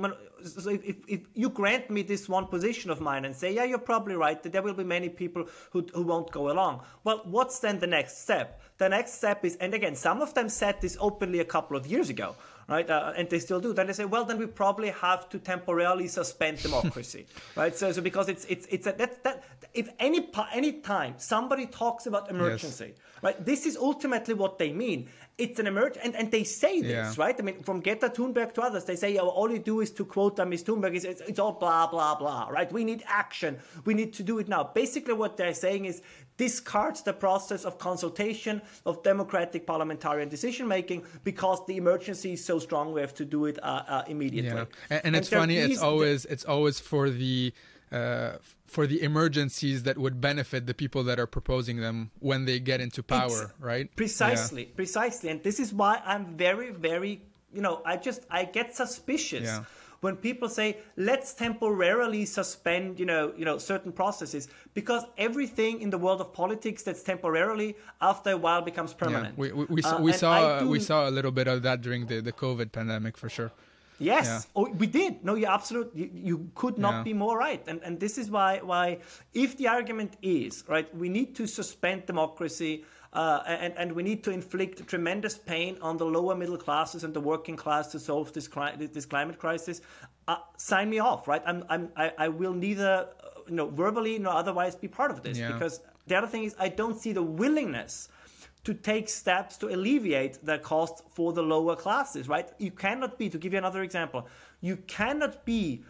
so if, if, if, you grant me this one position of mine and say, yeah, you're probably right, that there will be many people who, who won't go along. Well, what's then the next step? The next step is, and again, some of them said this openly a couple of years ago right? Uh, and they still do. Then they say, well, then we probably have to temporarily suspend democracy, right? So, so because it's it's it's a, that that if any any time somebody talks about emergency, yes. right? This is ultimately what they mean. It's an emergency, and, and they say this, yeah. right? I mean, from Greta Thunberg to others, they say, oh, all you do is to quote uh, Ms. Thunberg is it's, it's all blah blah blah, right? We need action. We need to do it now. Basically, what they're saying is discards the process of consultation of democratic parliamentarian decision making because the emergency is so strong we have to do it uh, uh, immediately yeah. and, and, it's funny it's always it's always for the uh, for the emergencies that would benefit the people that are proposing them when they get into power it's right? Precisely yeah. precisely. And this is why i'm very very you know i just i get suspicious yeah. when people say let's temporarily suspend you know you know certain processes because everything in the world of politics that's temporarily after a while becomes permanent. Yeah, we, we, we, uh, we saw do... we saw a little bit of that during the, the covid pandemic for sure Yes, yeah. oh, we did. No, you absolutely you, you could not yeah. be more right. And and this is why why if the argument is right, we need to suspend democracy uh, and, and we need to inflict tremendous pain on the lower middle classes and the working class to solve this, cri- this climate crisis. Uh, sign me off, right? I'm, I'm, I, I will neither, uh, you know, verbally nor otherwise be part of this yeah. because the other thing is I don't see the willingness to take steps to alleviate the cost for the lower classes, right? You cannot be, to give you another example, you cannot be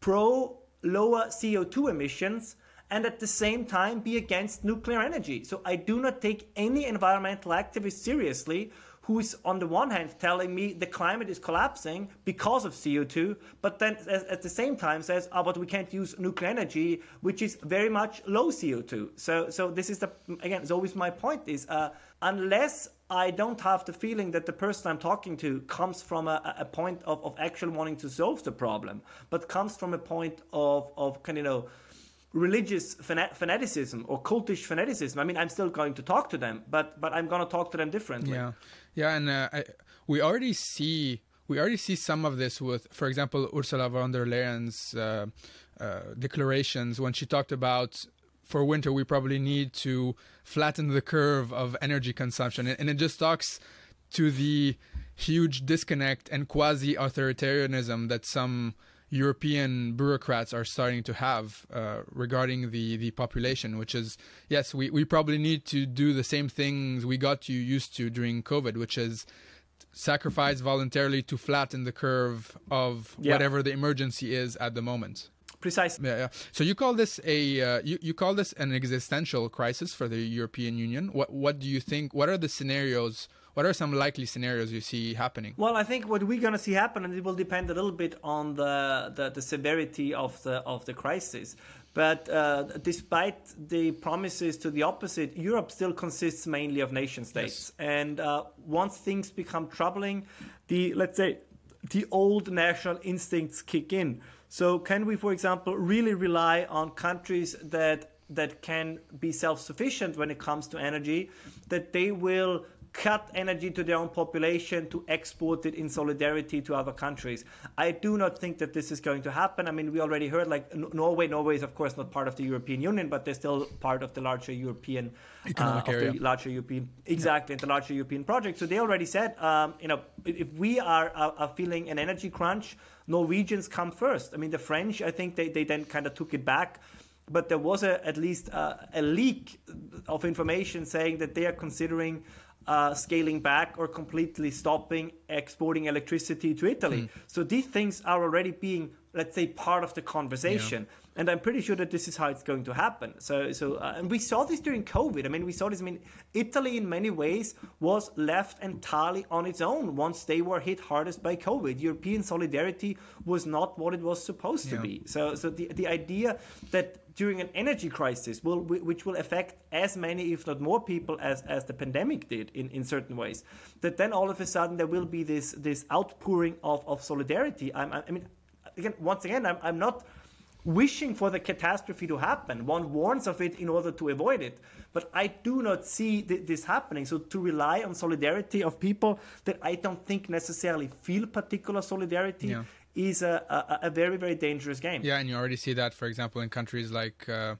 pro lower CO2 emissions and at the same time be against nuclear energy. So I do not take any environmental activist seriously who is on the one hand telling me the climate is collapsing because of CO2, but then at the same time says, oh, but we can't use nuclear energy, which is very much low CO2. So, so this is the, again, it's always my point is, uh, unless I don't have the feeling that the person I'm talking to comes from a, a point of, of actually wanting to solve the problem, but comes from a point of, of kind of, you know, religious fanaticism or cultish fanaticism. I mean, I'm still going to talk to them, but but I'm going to talk to them differently. Yeah, yeah, and uh, I, we already see we already see some of this with, for example, Ursula von der Leyen's uh, uh, declarations when she talked about for winter we probably need to flatten the curve of energy consumption, and, and it just talks to the huge disconnect and quasi authoritarianism that some European bureaucrats are starting to have uh, regarding the, the population, which is yes, we, we probably need to do the same things we got you used to during COVID, which is sacrifice voluntarily to flatten the curve of yeah. whatever the emergency is at the moment. Precisely. Yeah, yeah. So you call this a uh, you, you call this an existential crisis for the European Union. What what do you think? What are the scenarios? What are some likely scenarios you see happening? Well, I think what we're going to see happen, and it will depend a little bit on the, the, the severity of the of the crisis. But uh, despite the promises to the opposite, Europe still consists mainly of nation states. Yes. And uh, once things become troubling, the let's say the old national instincts kick in. So, can we, for example, really rely on countries that that can be self-sufficient when it comes to energy, that they will cut energy to their own population to export it in solidarity to other countries. I do not think that this is going to happen. I mean, we already heard like Norway. Norway is of course not part of the European Union, but they're still part of the larger European economic uh, area, larger European exactly yeah. the larger European project. So they already said, um, you know, if we are, are, are feeling an energy crunch, Norwegians come first. I mean, the French, I think they, they then kind of took it back but there was a, at least a, a, leak of information saying that they are considering uh, scaling back or completely stopping exporting electricity to Italy. Mm. So these things are already being, let's say, part of the conversation. Yeah. And I'm pretty sure that this is how it's going to happen. So, so, uh, and we saw this during COVID. I mean, we saw this. I mean, Italy in many ways was left entirely on its own once they were hit hardest by COVID. European solidarity was not what it was supposed yeah. to be. So, so the the idea that during an energy crisis, will, which will affect as many, if not more, people as, as the pandemic did in, in certain ways, that then all of a sudden there will be this this outpouring of, of solidarity. I'm, I mean, again, once again, I'm, I'm not wishing for the catastrophe to happen. One warns of it in order to avoid it. But I do not see th- this happening. So to rely on solidarity of people that I don't think necessarily feel particular solidarity yeah is a, a, a, very very dangerous game. Yeah, and you already see that, for example, in countries like uh,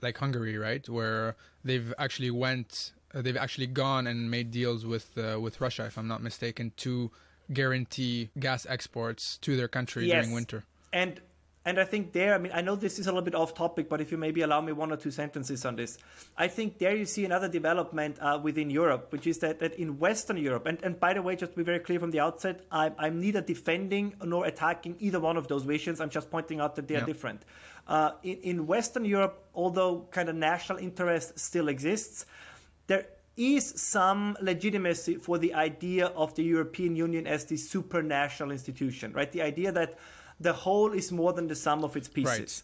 like Hungary, right, where they've actually went, uh, they've actually gone and made deals with uh, with Russia, if I'm not mistaken, to guarantee gas exports to their country yes. during winter. And and I think there, I mean, I know this is a little bit off topic, but if you maybe allow me one or two sentences on this, I think there you see another development uh, within Europe, which is that, that in Western Europe, and, and by the way, just to be very clear from the outset, I'm, I'm neither defending nor attacking either one of those visions. I'm just pointing out that they are different. Uh, in, in Western Europe, although kind of national interest still exists, there is some legitimacy for the idea of the European Union as the supranational institution, right? The idea that the whole is more than the sum of its pieces. Right.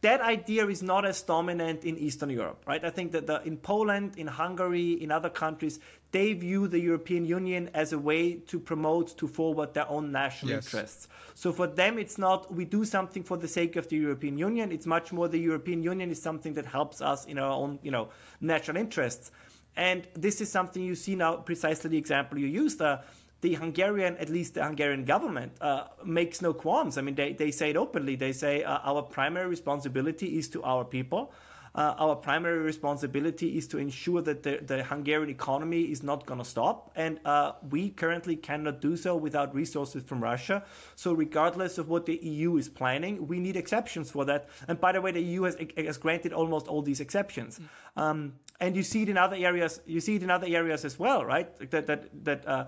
That idea is not as dominant in Eastern Europe, right? I think that the, in Poland, in Hungary, in other countries, they view the European Union as a way to promote, to forward their own national yes. interests. So for them, it's not we do something for the sake of the European Union. It's much more the European Union is something that helps us in our own, you know, national interests. And this is something you see now, precisely the example you used. Uh, the Hungarian, at least the Hungarian government, uh, makes no qualms. I mean, they, they say it openly. They say uh, our primary responsibility is to our people. Uh, our primary responsibility is to ensure that the, the Hungarian economy is not going to stop. And uh, we currently cannot do so without resources from Russia. So, regardless of what the EU is planning, we need exceptions for that. And by the way, the EU has, has granted almost all these exceptions. Mm. Um, and you see it in other areas. You see it in other areas as well, right? That that that uh,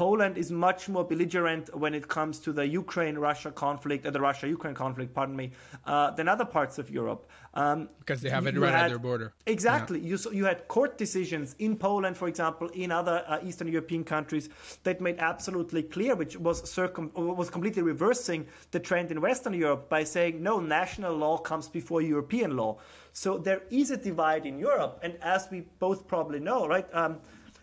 Poland is much more belligerent when it comes to the Ukraine-Russia conflict, uh, the Russia-Ukraine conflict, pardon me, uh, than other parts of Europe. Um, because they have it right had, at their border. Exactly. Yeah. You you had court decisions in Poland, for example, in other uh, Eastern European countries that made absolutely clear, which was circum was completely reversing the trend in Western Europe by saying no, national law comes before European law. So there is a divide in Europe, and as we both probably know, right, um,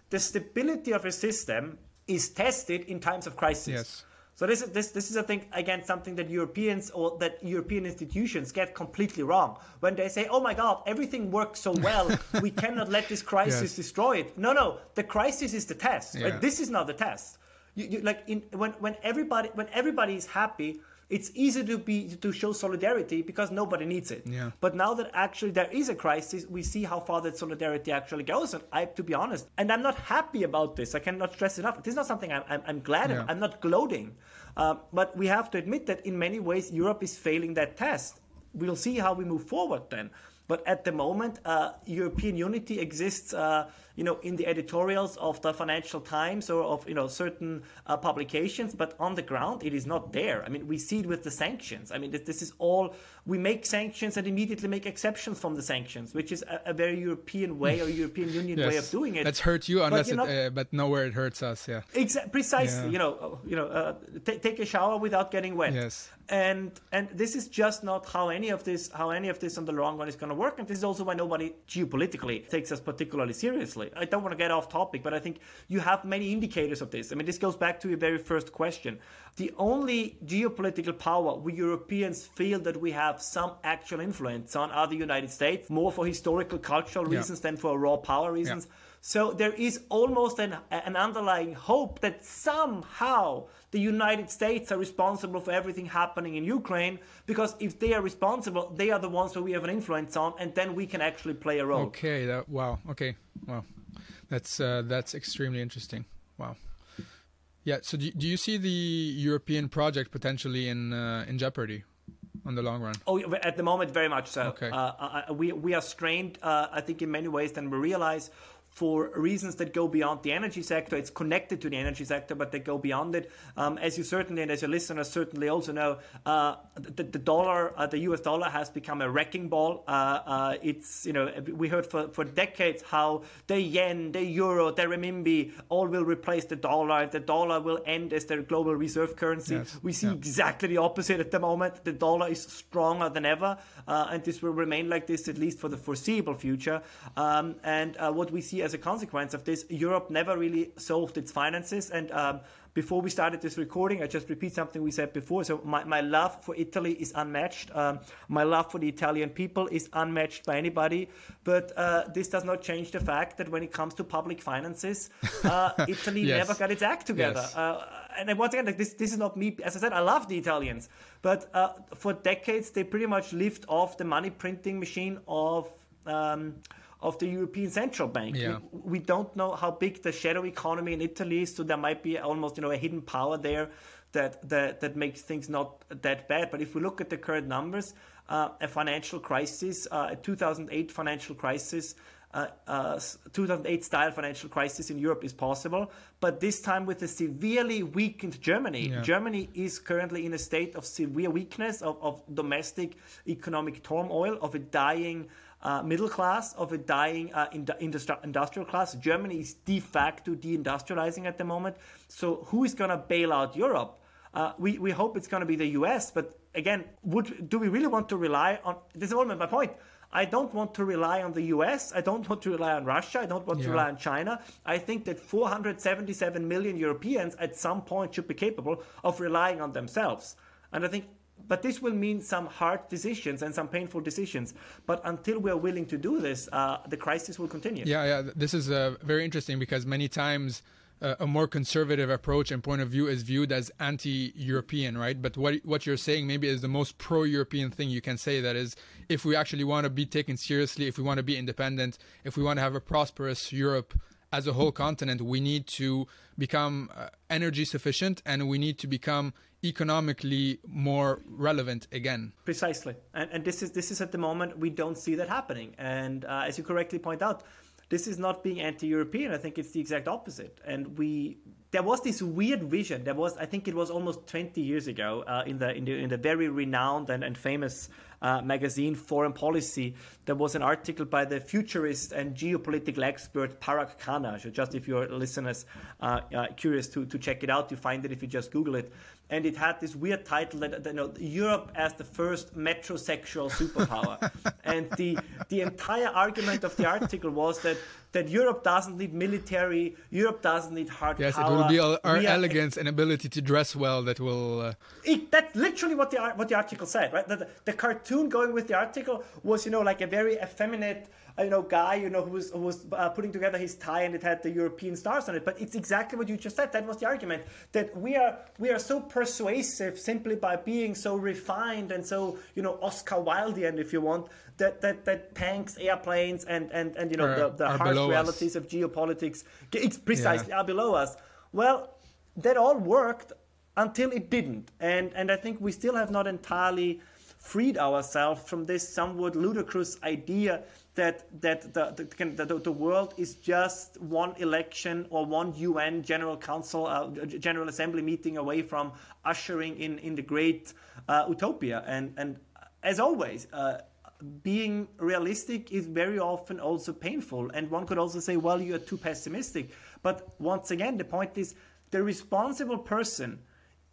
the stability of a system is tested in times of crisis. Yes. So this is this this is I think again something that Europeans or that European institutions get completely wrong when they say, "Oh my God, everything works so well, we cannot let this crisis yes. destroy it." No, no, the crisis is the test. Yeah. Right? This is not the test. You, you, like in, when when everybody when everybody is happy, it's easy to be to show solidarity because nobody needs it. Yeah. But now that actually there is a crisis, we see how far that solidarity actually goes. And I, have to be honest, and I'm not happy about this. I cannot stress enough. This is not something I'm, I'm, I'm glad yeah. of. I'm not gloating. Uh, but we have to admit that in many ways Europe is failing that test. We'll see how we move forward then. But at the moment, uh, European unity exists. Uh, you know, in the editorials of the Financial Times or of you know certain uh, publications, but on the ground it is not there. I mean, we see it with the sanctions. I mean, this, this is all we make sanctions and immediately make exceptions from the sanctions, which is a, a very European way or European Union yes. way of doing it. That's hurt you, unless but, it, uh, but nowhere it hurts us. Yeah, exa- precisely. Yeah. You know, you know, uh, t- take a shower without getting wet. Yes, and and this is just not how any of this how any of this on the long run is going to work. And this is also why nobody geopolitically takes us particularly seriously. I don't want to get off topic, but I think you have many indicators of this. I mean, this goes back to your very first question. The only geopolitical power we Europeans feel that we have some actual influence on are the United States, more for historical, cultural reasons yeah. than for raw power reasons. Yeah So there is almost an, an underlying hope that somehow the United States are responsible for everything happening in Ukraine because if they are responsible, they are the ones who we have an influence on, and then we can actually play a role. Okay. That, wow. Okay. Wow. That's uh, that's extremely interesting. Wow. Yeah. So do, do you see the European project potentially in uh, in jeopardy? on the long run? Oh, at the moment, very much so. Okay. Uh, we we are strained, uh, I think, in many ways than we realize for reasons that go beyond the energy sector. It's connected to the energy sector, but they go beyond it. Um, as you certainly and as your listeners certainly also know, uh, the, the, dollar, uh, the US dollar, has become a wrecking ball. Uh, uh it's you know we heard for, for decades how the yen, the euro, the renminbi all will replace the dollar. The dollar will end as their global reserve currency. Yes. We see yeah. exactly the opposite at the moment. The dollar is stronger than ever, uh, and this will remain like this at least for the foreseeable future. Um, and uh, what we see as a consequence of this, Europe never really solved its finances. And um, before we started this recording, I just repeat something we said before. So my, my love for Italy is unmatched. Um, my love for the Italian people is unmatched by anybody. But uh, this does not change the fact that when it comes to public finances, uh, Italy yes. never got its act together. Yes. Uh, and once again, like this, this is not me. As I said, I love the Italians, but uh, for decades they pretty much lived off the money printing machine of. Um, of the European Central Bank. Yeah. We, we, don't know how big the shadow economy in Italy is, so there might be almost you know a hidden power there that that, that makes things not that bad. But if we look at the current numbers, uh, a financial crisis, uh, a 2008 financial crisis. Uh, uh 2008 style financial crisis in Europe is possible, but this time with a severely weakened Germany. Yeah. Germany is currently in a state of severe weakness, of, of domestic economic turmoil, of a dying uh, middle class, of a dying uh, industri- industrial class. Germany is de facto deindustrializing at the moment. So who is going to bail out Europe? Uh, we, we hope it's going to be the US. But again, would do we really want to rely on? This is all my point. I don't want to rely on the US. I don't want to rely on Russia. I don't want yeah. to rely on China. I think that 477 million Europeans at some point should be capable of relying on themselves. And I think but this will mean some hard decisions and some painful decisions. But until we are willing to do this, uh, the crisis will continue. Yeah, yeah. This is uh, very interesting because many times uh, a more conservative approach and point of view is viewed as anti-European, right? But what what you're saying maybe is the most pro-European thing you can say. That is, if we actually want to be taken seriously, if we want to be independent, if we want to have a prosperous Europe as a whole continent, we need to become uh, energy sufficient and we need to become economically more relevant again. Precisely, and, and this is this is at the moment we don't see that happening. And uh, as you correctly point out, this is not being anti-European. I think it's the exact opposite. And we there was this weird vision. There was I think it was almost 20 years ago uh, in the in the in the very renowned and, and famous uh, magazine Foreign Policy. There was an article by the futurist and geopolitical expert Parag Khanna. So just if your listeners are uh, curious to to check it out, you find it if you just Google it and it had this weird title that, that you know Europe as the first metrosexual superpower, and the the entire argument of the article was that that Europe doesn't need military, Europe doesn't need hard yes, power. Yes, it will be our, our elegance and ability to dress well that will. Uh... It, that's literally what the what the article said, right? The, the cartoon going with the article was you know like a very effeminate you know guy you know who was who was uh, putting together his tie and it had the European stars on it. But it's exactly what you just said. That was the argument that we are we are so persuasive simply by being so refined and so you know Oscar Wildean, if you want, that that, that tanks, airplanes, and and and you know are, the, the harsh realities us. of geopolitics it's precisely yeah. are below us. Well, that all worked until it didn't, and and I think we still have not entirely freed ourselves from this somewhat ludicrous idea that that the, the, the, the, world is just one election or one UN General Council, uh, General Assembly meeting away from ushering in in the great uh, utopia. And and as always. Uh, being realistic is very often also painful, and one could also say, "Well, you are too pessimistic." But once again, the point is, the responsible person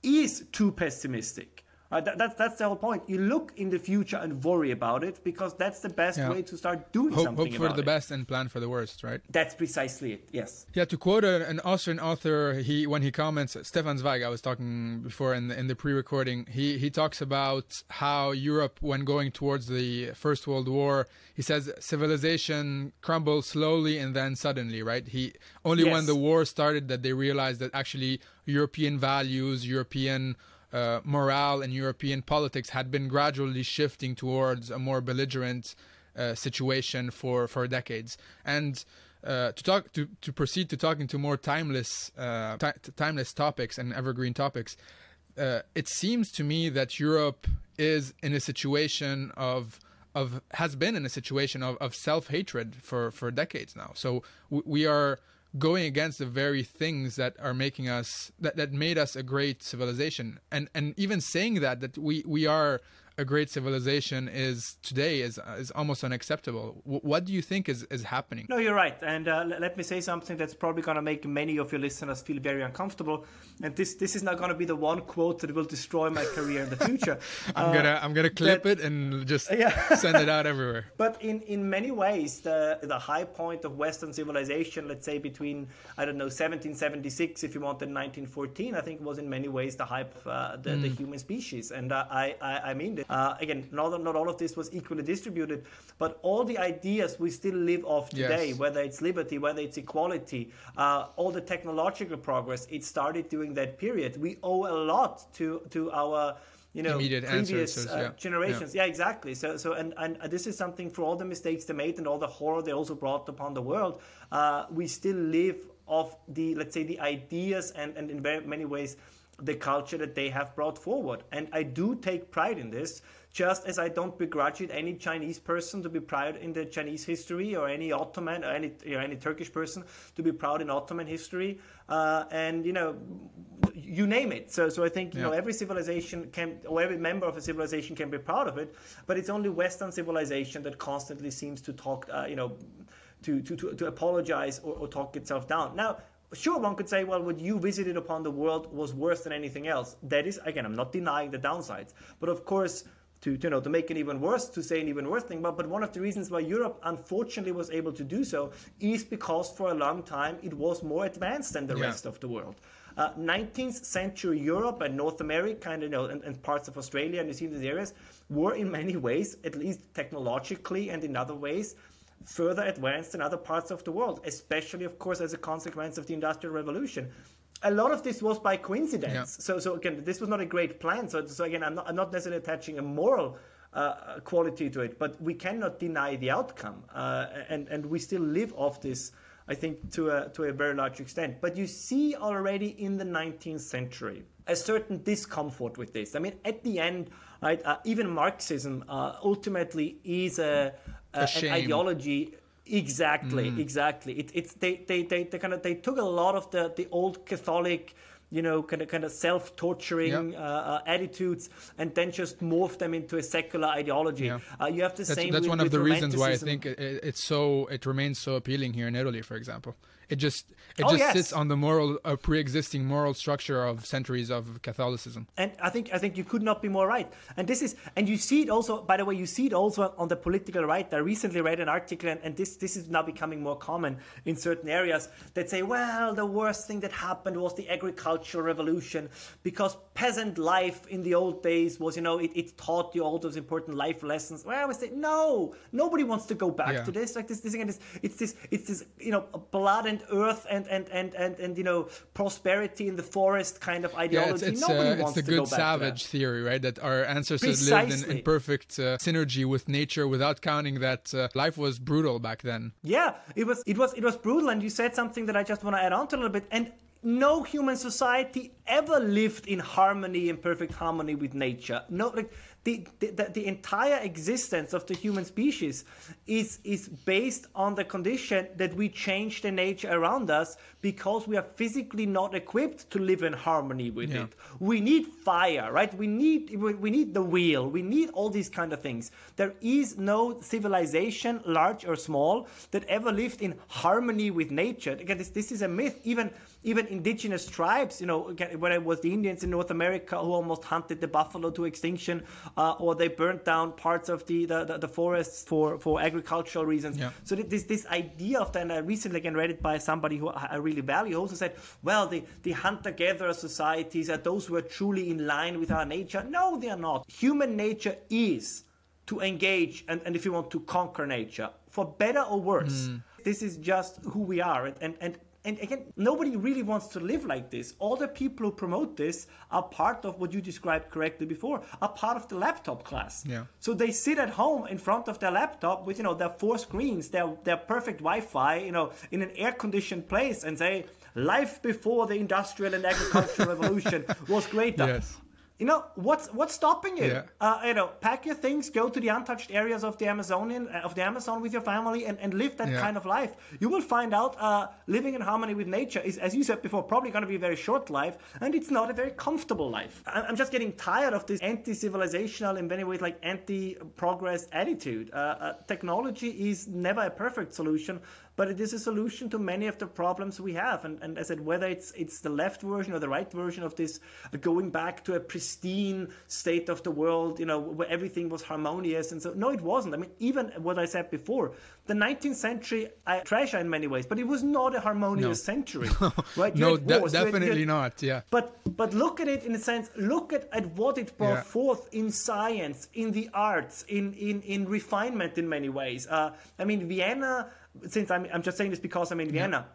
is too pessimistic Uh, that, that's that's the whole point. You look in the future and worry about it because that's the best Yeah. way to start doing Hope, something hope for the it. best and plan for the worst, right? That's precisely it. Yes. Yeah, to quote an Austrian author, he when he comments, Stefan Zweig, I was talking before in the, in the pre-recording, he he talks about how Europe, when going towards the First World War, he says civilization crumbles slowly and then suddenly, right? He only when the war started that they realized that actually European values, European uh, morale, and European politics had been gradually shifting towards a more belligerent uh, situation for for decades. And uh, to talk to, to proceed to talking to more timeless uh, ti- timeless topics and evergreen topics uh, it seems to me that Europe is in a situation of of has been in a situation of, of self hatred for for decades now. So we are going against the very things that are making us that, that made us a great civilization. And and even saying that that we we are a great civilization is today is is almost unacceptable. W- what do you think is is happening? No, you're right. And uh, l- let me say something that's probably going to make many of your listeners feel very uncomfortable. And this this is not going to be the one quote that will destroy my career in the future. I'm Uh, gonna I'm gonna clip that- it and just Yeah. send it out everywhere. But in, in many ways, the the high point of Western civilization, let's say between I don't know 1776, if you wanted 1914, I think was in many ways the hype of uh, the, the human species, and uh, I, I I mean Uh, again, not not all of this was equally distributed, but all the ideas we still live off today, Yes. whether it's liberty, whether it's equality, uh, all the technological progress, it started during that period. We owe a lot to to our you know Immediate previous ancestors, uh, yeah. generations. Yeah, exactly. So, so, and, and this is something for all the mistakes they made and all the horror they also brought upon the world. Uh, we still live off the, let's say, the ideas and, and in very many ways, the culture that they have brought forward. And I do take pride in this, just as I don't begrudge it any Chinese person to be proud in the Chinese history or any Ottoman or any, or any Turkish person to be proud in Ottoman history. Uh, and, you know, you name it. So, so I think, you know, every civilization can, or every member of a civilization can be proud of it, but it's only Western civilization that constantly seems to talk, uh, you know, to, to, to, to apologize or, or talk itself down. Now, sure, one could say, well, what you visited upon the world was worse than anything else. That is, again, I'm not denying the downsides, but of course, to, to, you know, to make it even worse, to say an even worse thing. But, but one of the reasons why Europe unfortunately was able to do so is because for a long time it was more advanced than the Yeah. rest of the world. Uh, 19th century Europe and North America and, you know, and, and parts of Australia and New Zealand these areas were in many ways, at least technologically and in other ways, further advanced than other parts of the world, especially, of course, as a consequence of the Industrial Revolution. A lot of this was by coincidence. Yeah. So, so again, this was not a great plan. So, so again, I'm not, I'm not necessarily attaching a moral uh, quality to it, but we cannot deny the outcome, uh, and and we still live off this. I think to a to a very large extent. But you see already in the 19th century a certain discomfort with this. I mean, at the end, right, uh, even Marxism uh, ultimately is a, a an ideology. Exactly, exactly. It, it's they, they, they, they kind of they took a lot of the, the old Catholic, you know, kind of kind of self torturing Yeah. uh, uh, attitudes, and then just morph them into a secular ideology. Yeah. Uh, you have the That's, same. that's with- one of the reasons why I think it, it- it's so it remains so appealing here in Italy, for example. It just it Oh, just yes. sits on the moral uh, pre-existing moral structure of centuries of Catholicism. And I think I think you could not be more right. And this is and you see it also. By the way, you see it also on the political right. I recently read an article, and, and this this is now becoming more common in certain areas that say, well, the worst thing that happened was the agricultural revolution because peasant life in the old days was, you know, it, it taught you all those important life lessons. Well, I would say, no, nobody wants to go back Yeah. to this. Like this, this again, this, it's this, it's this, you know, blood and earth and and and and and you know, prosperity in the forest kind of Yeah, ideology. it's it's, Nobody uh, it's wants the to go good that. savage theory, right? That our ancestors lived in, in perfect uh, synergy with nature, without counting that uh, life was brutal back then. Yeah, it was it was it was brutal, and you said something that I just want to add on to a little bit. And no human society ever lived in harmony, in perfect harmony with nature. No, like the, the, the entire existence of the human species is, is based on the condition that we change the nature around us because we are physically not equipped to live in harmony with yeah. it. We need fire, right? We need, we need the wheel. We need all these kind of things. There is no civilization, large or small, that ever lived in harmony with nature. Again, this, this is a myth. Even even indigenous tribes, you know, whether it was the Indians in North America who almost hunted the buffalo to extinction, uh, or they burnt down parts of the, the, the, the forests for, for agricultural reasons. Yeah. So this this idea of that, and I recently again read it by somebody who I really value, also said, well, the, the hunter-gatherer societies are those who are truly in line with our nature. No, they are not. Human nature is to engage and, and if you want to conquer nature for better or worse. Mm. This is just who we are. And, and and again, nobody really wants to live like this. All the people who promote this are part of what you described correctly before, are part of the laptop class. Yeah. So they sit at home in front of their laptop with, you know, their four screens, their their perfect Wi-Fi, you know, in an air-conditioned place and say, life before the industrial and agricultural revolution was greater. Yes you know what's what's stopping you? Yeah. Uh, you know, pack your things, go to the untouched areas of the Amazonian uh, of the Amazon with your family, and, and live that yeah. kind of life. You will find out uh, living in harmony with nature is, as you said before, probably going to be a very short life, and it's not a very comfortable life. I'm just getting tired of this anti-civilizational, in many ways, like anti-progress attitude. Uh, uh technology is never a perfect solution, but it is a solution to many of the problems we have. And, and I said, whether it's it's the left version or the right version of this, going back to a pristine state of the world, you know, where everything was harmonious. And so, no, it wasn't. I mean, even what I said before, the 19th century I treasure in many ways, but it was not a harmonious no. century, right? no, de- definitely had, not. Yeah. But but look at it in a sense. Look at, at what it brought yeah. forth in science, in the arts, in in in refinement in many ways. Uh, I mean, Vienna since I'm, I'm just saying this because I'm in Vienna.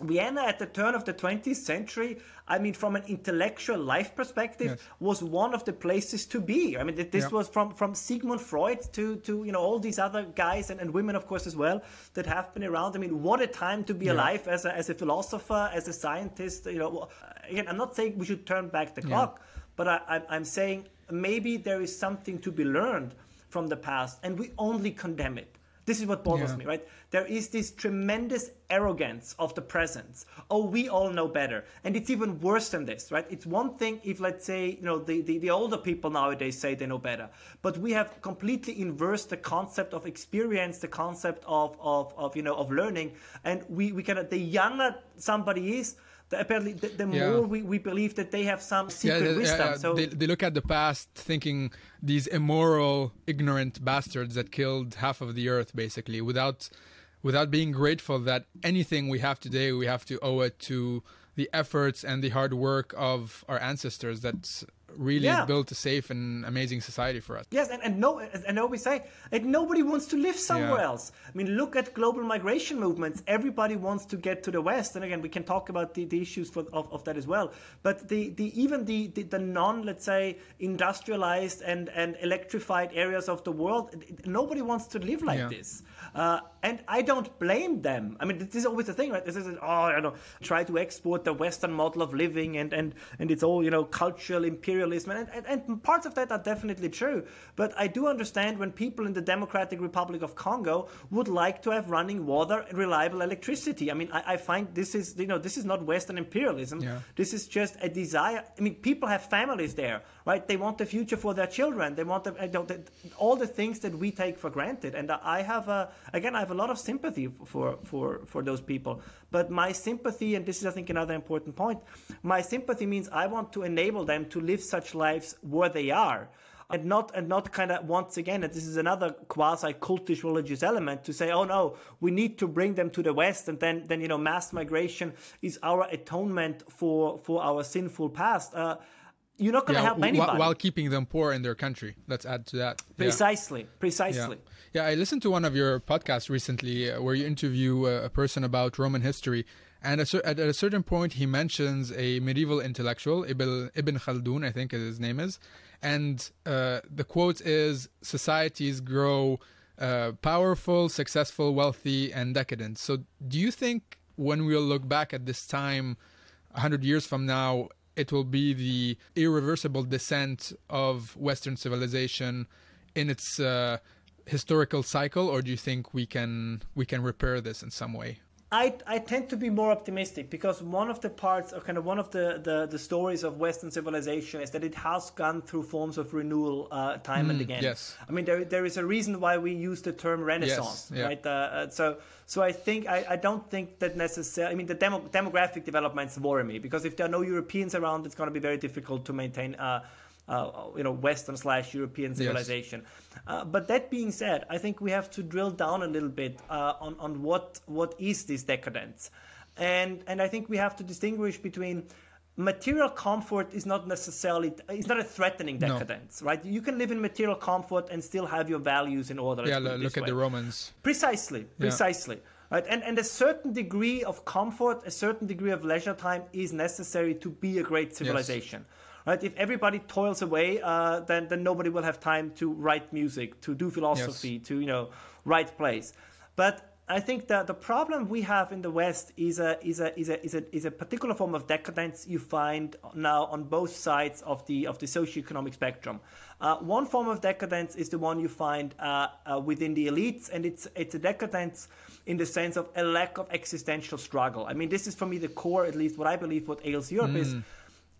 Vienna at the turn of the 20th century, I mean, from an intellectual life perspective, yes. was one of the places to be. I mean, this was from, from Sigmund Freud to, to you know all these other guys and, and women, of course, as well, that have been around. I mean, what a time to be yeah. alive as a, as a philosopher, as a scientist. You know, again, I'm not saying we should turn back the clock, yeah. but I, I'm saying maybe there is something to be learned from the past, and we only condemn it. This is what bothers yeah. me, right? There is this tremendous arrogance of the presence. Oh, we all know better. And it's even worse than this, right? It's one thing if, let's say, you know, the, the, the older people nowadays say they know better. But we have completely inversed the concept of experience, the concept of, of, of you know, of learning. And we, we kind of, the younger somebody is, apparently the, the yeah. more we, we believe that they have some secret yeah, wisdom. Yeah, so they, they look at the past thinking these immoral, ignorant bastards that killed half of the earth basically without without being grateful that anything we have today we have to owe it to the efforts and the hard work of our ancestors that's really yeah. built a safe and amazing society for us. Yes, and, and no, and I always say, and nobody wants to live somewhere yeah. else. I mean, look at global migration movements. Everybody wants to get to the West, and again, we can talk about the, the issues for, of, of that as well. But the, the even the, the, the non, let's say, industrialized and, and electrified areas of the world, nobody wants to live like yeah. this. Uh, and I don't blame them. I mean, this is always the thing, right? This is, oh, you know, try to export the Western model of living, and and and it's all, you know, cultural imperialism, and, and and parts of that are definitely true. But I do understand when people in the Democratic Republic of Congo would like to have running water and reliable electricity. I mean, I, I find this is, you know, this is not Western imperialism. Yeah. This is just a desire. I mean, people have families there, right? They want the future for their children. They want the, the, all the things that we take for granted. And I have a, again, I have a lot of sympathy for, for, for those people. But my sympathy, and this is, I think, another important point, my sympathy means I want to enable them to live such lives where they are. And not and not kind of once again, and this is another quasi cultish religious element to say, oh no, we need to bring them to the West, and then then you know mass migration is our atonement for for our sinful past. Uh, you're not going to yeah, help anybody while, keeping them poor in their country. Let's add to that. Precisely, yeah. precisely. Yeah. yeah. I listened to one of your podcasts recently uh, where you interview uh, a person about Roman history, and at a certain point he mentions a medieval intellectual, Ibn, Ibn Khaldun, I think his name is, and uh, the quote is, "Societies grow." Uh, powerful, successful, wealthy, and decadent. So, do you think when we'll look back at this time, hundred years from now, it will be the irreversible descent of Western civilization in its uh, historical cycle, or do you think we can we can repair this in some way? I, I tend to be more optimistic because one of the parts, or kind of one of the, the, the stories of Western civilization is that it has gone through forms of renewal uh, time mm, and again. Yes. I mean, there, there is a reason why we use the term Renaissance, yes, yeah. right? Uh, uh, so so I think I, I don't think that necessarily. I mean, the demo, demographic developments worry me because if there are no Europeans around, it's going to be very difficult to maintain. Uh, uh, you know Western slash European civilization. Yes. Uh, but that being said, I think we have to drill down a little bit uh, on on what what is this decadence, and and I think we have to distinguish between material comfort is not necessarily it's not a threatening decadence no. right you can live in material comfort and still have your values in order yeah look at way. the romans precisely precisely yeah. right and and a certain degree of comfort a certain degree of leisure time is necessary to be a great civilization yes right? If everybody toils away, uh, then then nobody will have time to write music, to do philosophy, yes. to you know write plays. But I think that the problem we have in the West is a is a is a is a is a particular form of decadence you find now on both sides of the of the socioeconomic spectrum. Uh, one form of decadence is the one you find uh, uh, within the elites, and it's it's a decadence in the sense of a lack of existential struggle. I mean, this is for me the core, at least what I believe, what ails Europe mm. is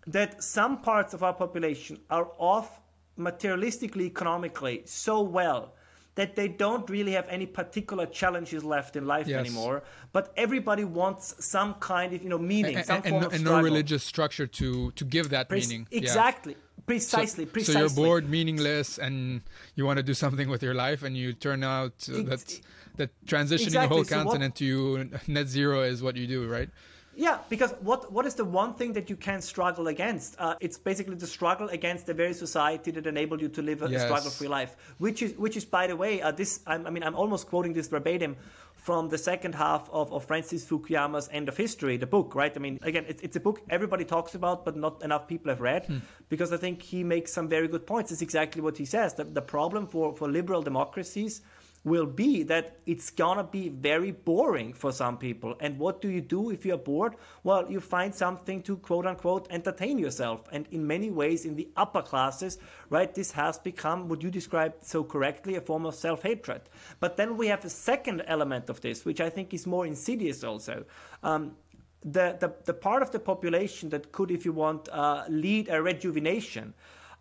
that some parts of our population are off materialistically, economically so well that they don't really have any particular challenges left in life yes. anymore. But everybody wants some kind of you know meaning, and, some and, form and, of and no religious structure to to give that Pre- meaning. Exactly. Yeah. Precisely, so, precisely. So you're bored, meaningless, and you want to do something with your life, and you turn out uh, that that transitioning exactly. a whole so continent what, to net zero is what you do, right? Yeah, because what what is the one thing that you can struggle against? Uh, it's basically the struggle against the very society that enabled you to live a, yes. struggle-free life. Which is which is by the way, uh, this I'm, i mean I'm almost quoting this verbatim from the second half of, of Francis Fukuyama's End of History, the book, right? I mean, again, it's, it's a book everybody talks about, but not enough people have read, hmm. because I think he makes some very good points. It's exactly what he says. The, the problem for, for liberal democracies will be that it's gonna be very boring for some people. And what do you do if you're bored? Well, you find something to quote unquote entertain yourself. And in many ways, in the upper classes, right, this has become what you described so correctly a form of self hatred. But then we have a second element of this, which I think is more insidious also. Um, the, the, the part of the population that could, if you want, uh, lead a rejuvenation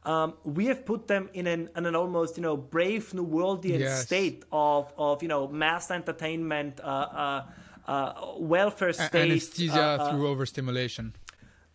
um, we have put them in an, in an almost you know brave new worldian yes. state of, of you know mass entertainment, uh, uh, uh, welfare state, anesthesia uh, uh, through overstimulation.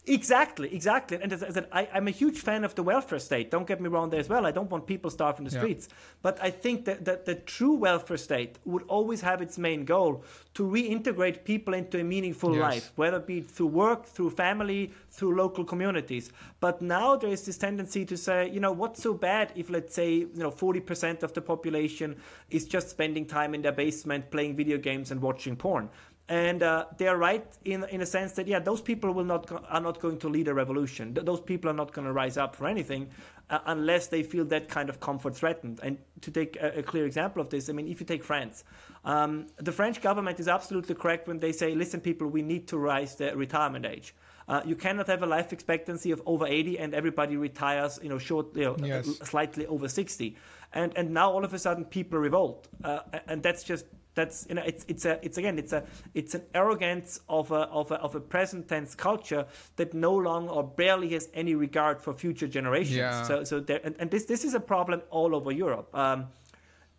Exactly, exactly. And as I said, I, am a huge fan of the welfare state. Don't get me wrong there as well. I don't want people starving the streets. Yeah. But I think that, that the true welfare state would always have its main goal to reintegrate people into a meaningful yes. life, whether it be through work, through family, through local communities. But now there is this tendency to say, you know, what's so bad if, let's say, you know, 40% of the population is just spending time in their basement playing video games and watching porn? And uh, they are right in in a sense that yeah, those people will not go- are not going to lead a revolution. Th- those people are not going to rise up for anything uh, unless they feel that kind of comfort threatened. And to take a, a clear example of this, I mean, if you take France, um, the French government is absolutely correct when they say, "Listen, people, we need to rise the retirement age." Uh, you cannot have a life expectancy of over 80 and everybody retires, you know, short, you know, yes. slightly over 60. And and now all of a sudden people revolt, uh, and that's just that's you know it's it's a it's again it's a it's an arrogance of a of a, of a present tense culture that no longer or barely has any regard for future generations. Yeah. So so there and, and this this is a problem all over Europe. Um,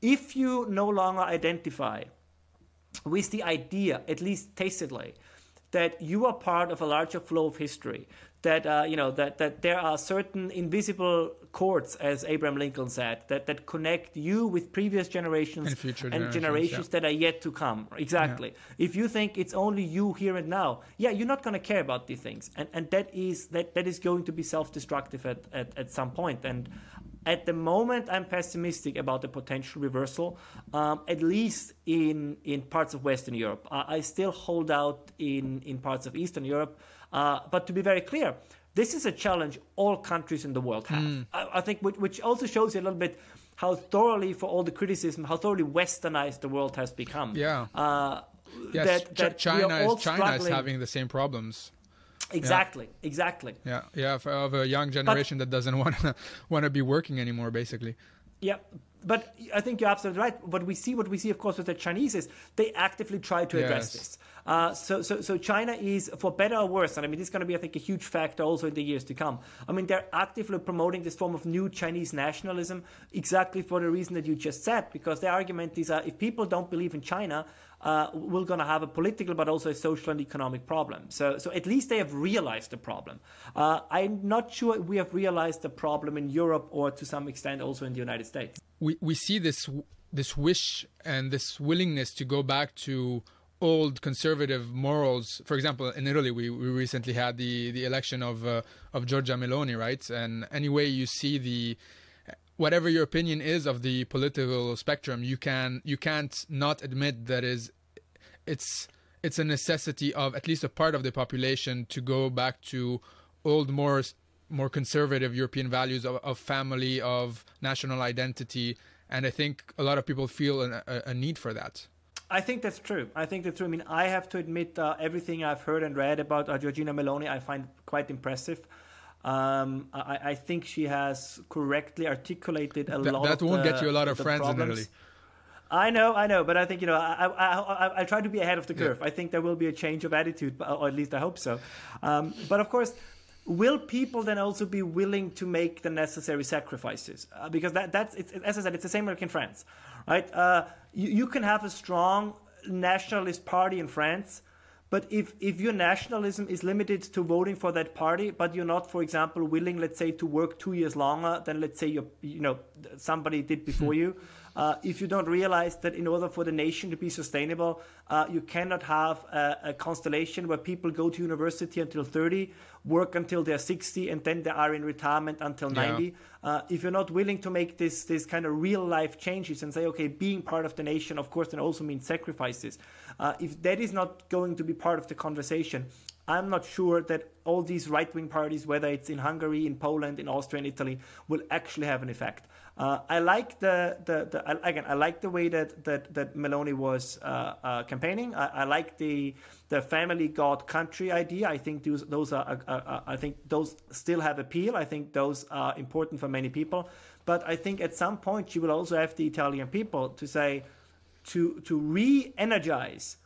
if you no longer identify with the idea, at least tacitly, that you are part of a larger flow of history, that uh, you know that that there are certain invisible cords, as Abraham Lincoln said, that that connect you with previous generations and, generations, generations yeah. that are yet to come. Exactly. Yeah. If you think it's only you here and now, yeah, you're not going to care about these things, and and that is that that is going to be self-destructive at, at at some point. And at the moment, I'm pessimistic about the potential reversal, um, at least in in parts of Western Europe. Uh, I still hold out in in parts of Eastern Europe. Uh, but to be very clear, this is a challenge all countries in the world have. Mm. I, I, think, which, which, also shows you a little bit how thoroughly, for all the criticism, how thoroughly westernized the world has become. Yeah. Uh, yes, that, that China is China is having the same problems. Exactly, yeah. exactly. Yeah, yeah, of a young generation but, that doesn't want to want to be working anymore, basically. Yeah, but I think you're absolutely right. What we see, what we see, of course, with the Chinese is they actively try to address yes. this. Uh, so, so, so China is, for better or worse, and I mean, this is going to be, I think, a huge factor also in the years to come. I mean, they're actively promoting this form of new Chinese nationalism exactly for the reason that you just said, because the argument is uh, if people don't believe in China, uh, we're going to have a political but also a social and economic problem. So, so at least they have realized the problem. Uh, I'm not sure we have realized the problem in Europe or to some extent also in the United States. We, we see this, this wish and this willingness to go back to old conservative morals. For example, in Italy, we, we recently had the, the election of uh, of Giorgia Meloni, right? And anyway, you see the whatever your opinion is of the political spectrum, you can you can't not admit that is it's it's a necessity of at least a part of the population to go back to old more more conservative European values of, of family of national identity and I think a lot of people feel an, a, a, need for that. I think that's true. I think that's true. I mean, I have to admit, uh, everything I've heard and read about uh, Giorgia Meloni, I find quite impressive. Um, I, I, think she has correctly articulated a Th- lot. That won't the, get you a lot of friends problems. in Italy. I know, I know, but I think you know, I, I, I, I try to be ahead of the curve. Yeah. I think there will be a change of attitude, or at least I hope so. Um, but of course, will people then also be willing to make the necessary sacrifices? Uh, because that, that's, it's, as I said, it's the same like in France, right? Uh, you, you can have a strong nationalist party in France but if, if your nationalism is limited to voting for that party, but you're not, for example, willing, let's say, to work two years longer than, let's say, you you know, somebody did before hmm. you, uh, if you don't realize that in order for the nation to be sustainable, uh, you cannot have a, a, constellation where people go to university until 30, work until they're 60, and then they are in retirement until yeah. 90. Uh, if you're not willing to make this this kind of real life changes and say, okay, being part of the nation, of course, then also means sacrifices. Uh, if that is not going to be part of the conversation, I'm not sure that all these right wing parties, whether it's in Hungary, in Poland, in Austria, in Italy, will actually have an effect. Uh, I like the, the, the, again I like the way that that, that Meloni was uh, uh, campaigning. I, I, like the the family god country idea. I think those those are uh, uh, I think those still have appeal. I think those are important for many people. But I think at some point she will also have the Italian people to say to to re-energize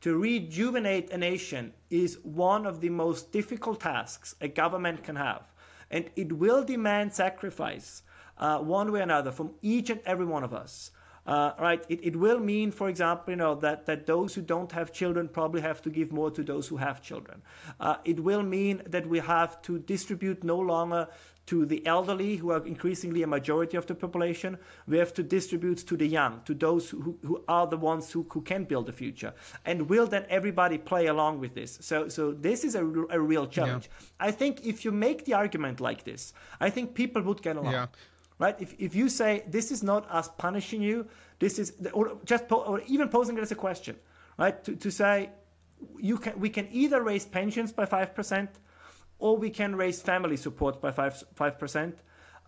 to rejuvenate a nation is one of the most difficult tasks a government can have. And it will demand sacrifice uh, one way or another from each and every one of us. Uh, right? It, it will mean, for example, you know that, that those who don't have children probably have to give more to those who have children. Uh, it will mean that we have to distribute no longer to the elderly, who are increasingly a majority of the population. We have to distribute to the young, to those who, who are the ones who, who can build the future. And will then everybody play along with this? So, so this is a, a real challenge. Yeah. I think if you make the argument like this, I think people would get along. Yeah. Right? If, if you say this is not us punishing you, this is, or just po- or even posing it as a question, right? To, to say you can, we can either raise pensions by five percent or we can raise family support by 5, 5%.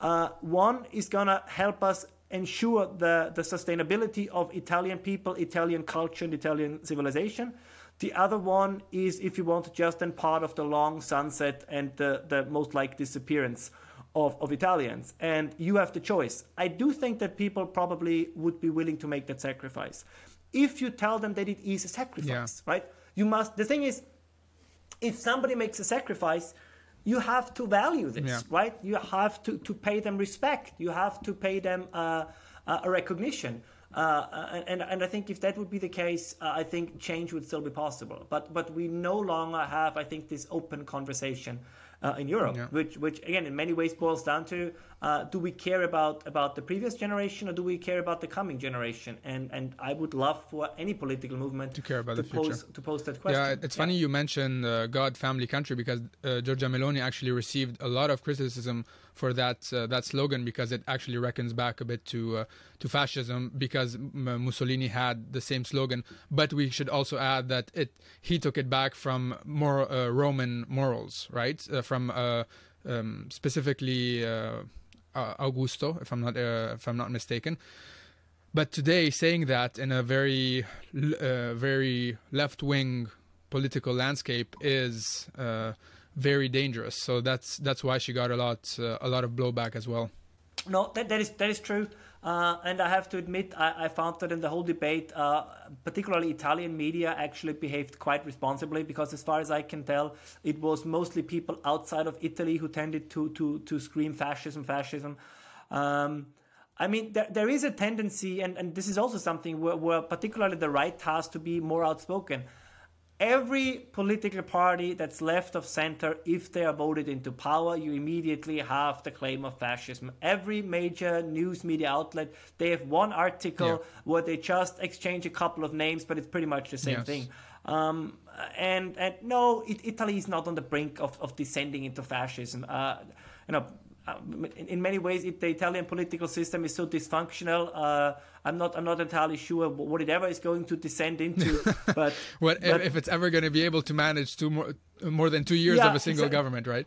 Uh, one is going to help us ensure the, the sustainability of Italian people, Italian culture, and Italian civilization. The other one is, if you want, just then part of the long sunset and the, the most like disappearance of, of Italians. And you have the choice. I do think that people probably would be willing to make that sacrifice. If you tell them that it is a sacrifice, yeah. right? You must, the thing is, if somebody makes a sacrifice, you have to value this, yeah. right? You have to, to pay them respect. You have to pay them uh, uh, a recognition. Uh, and, and I think if that would be the case, uh, I think change would still be possible. But but we no longer have, I think, this open conversation uh, in Europe, yeah. which which again in many ways boils down to uh, do we care about about the previous generation or do we care about the coming generation? And and I would love for any political movement to care about to the pose, future. To pose that question. Yeah, it's yeah. funny you mentioned uh, God, family, country because uh, Giorgia Meloni actually received a lot of criticism for that uh, that slogan because it actually reckons back a bit to uh, to fascism because Mussolini had the same slogan. But we should also add that it he took it back from more uh, Roman morals, right? Uh, from uh, um, specifically uh, Uh, Augusto, if I'm not uh, if I'm not mistaken. But today, saying that in a very uh, very left wing political landscape is very dangerous. So that's that's why she got a lot uh, a lot of blowback as well. No, that, that is that is true. Uh, and I have to admit, I, I, found that in the whole debate, uh, particularly Italian media actually behaved quite responsibly because, as far as I can tell, it was mostly people outside of Italy who tended to to to scream fascism, fascism. Um, I mean, there, there is a tendency, and, and this is also something where, where particularly the right has to be more outspoken every political party that's left of center, if they are voted into power, you immediately have the claim of fascism. Every major news media outlet, they have one article yeah. where they just exchange a couple of names, but it's pretty much the same yes. thing. Um, and and no, it, Italy is not on the brink of, of descending into fascism. Uh, you know, uh, in, in, many ways, it, the Italian political system is so dysfunctional. Uh, I'm not I'm not entirely sure what it ever is going to descend into. But, what but, if, if, it's ever going to be able to manage two more more than two years yeah, of a single government, right?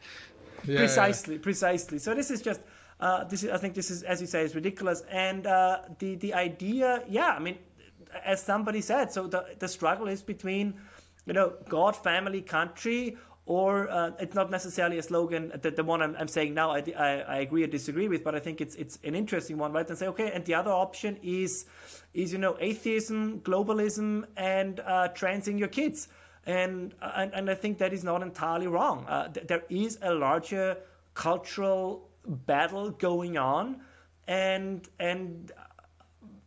Yeah, precisely, yeah. precisely. So this is just uh, this is I think this is as you say is ridiculous. And uh, the the idea, yeah, I mean, as somebody said, so the the struggle is between you know God, family, country or uh, it's not necessarily a slogan that the one I'm, I'm saying now I, I, I, agree or disagree with, but I think it's it's an interesting one, right? And say, okay, and the other option is is you know atheism, globalism, and uh, transing your kids, and, and and I think that is not entirely wrong. Uh, th- there is a larger cultural battle going on, and and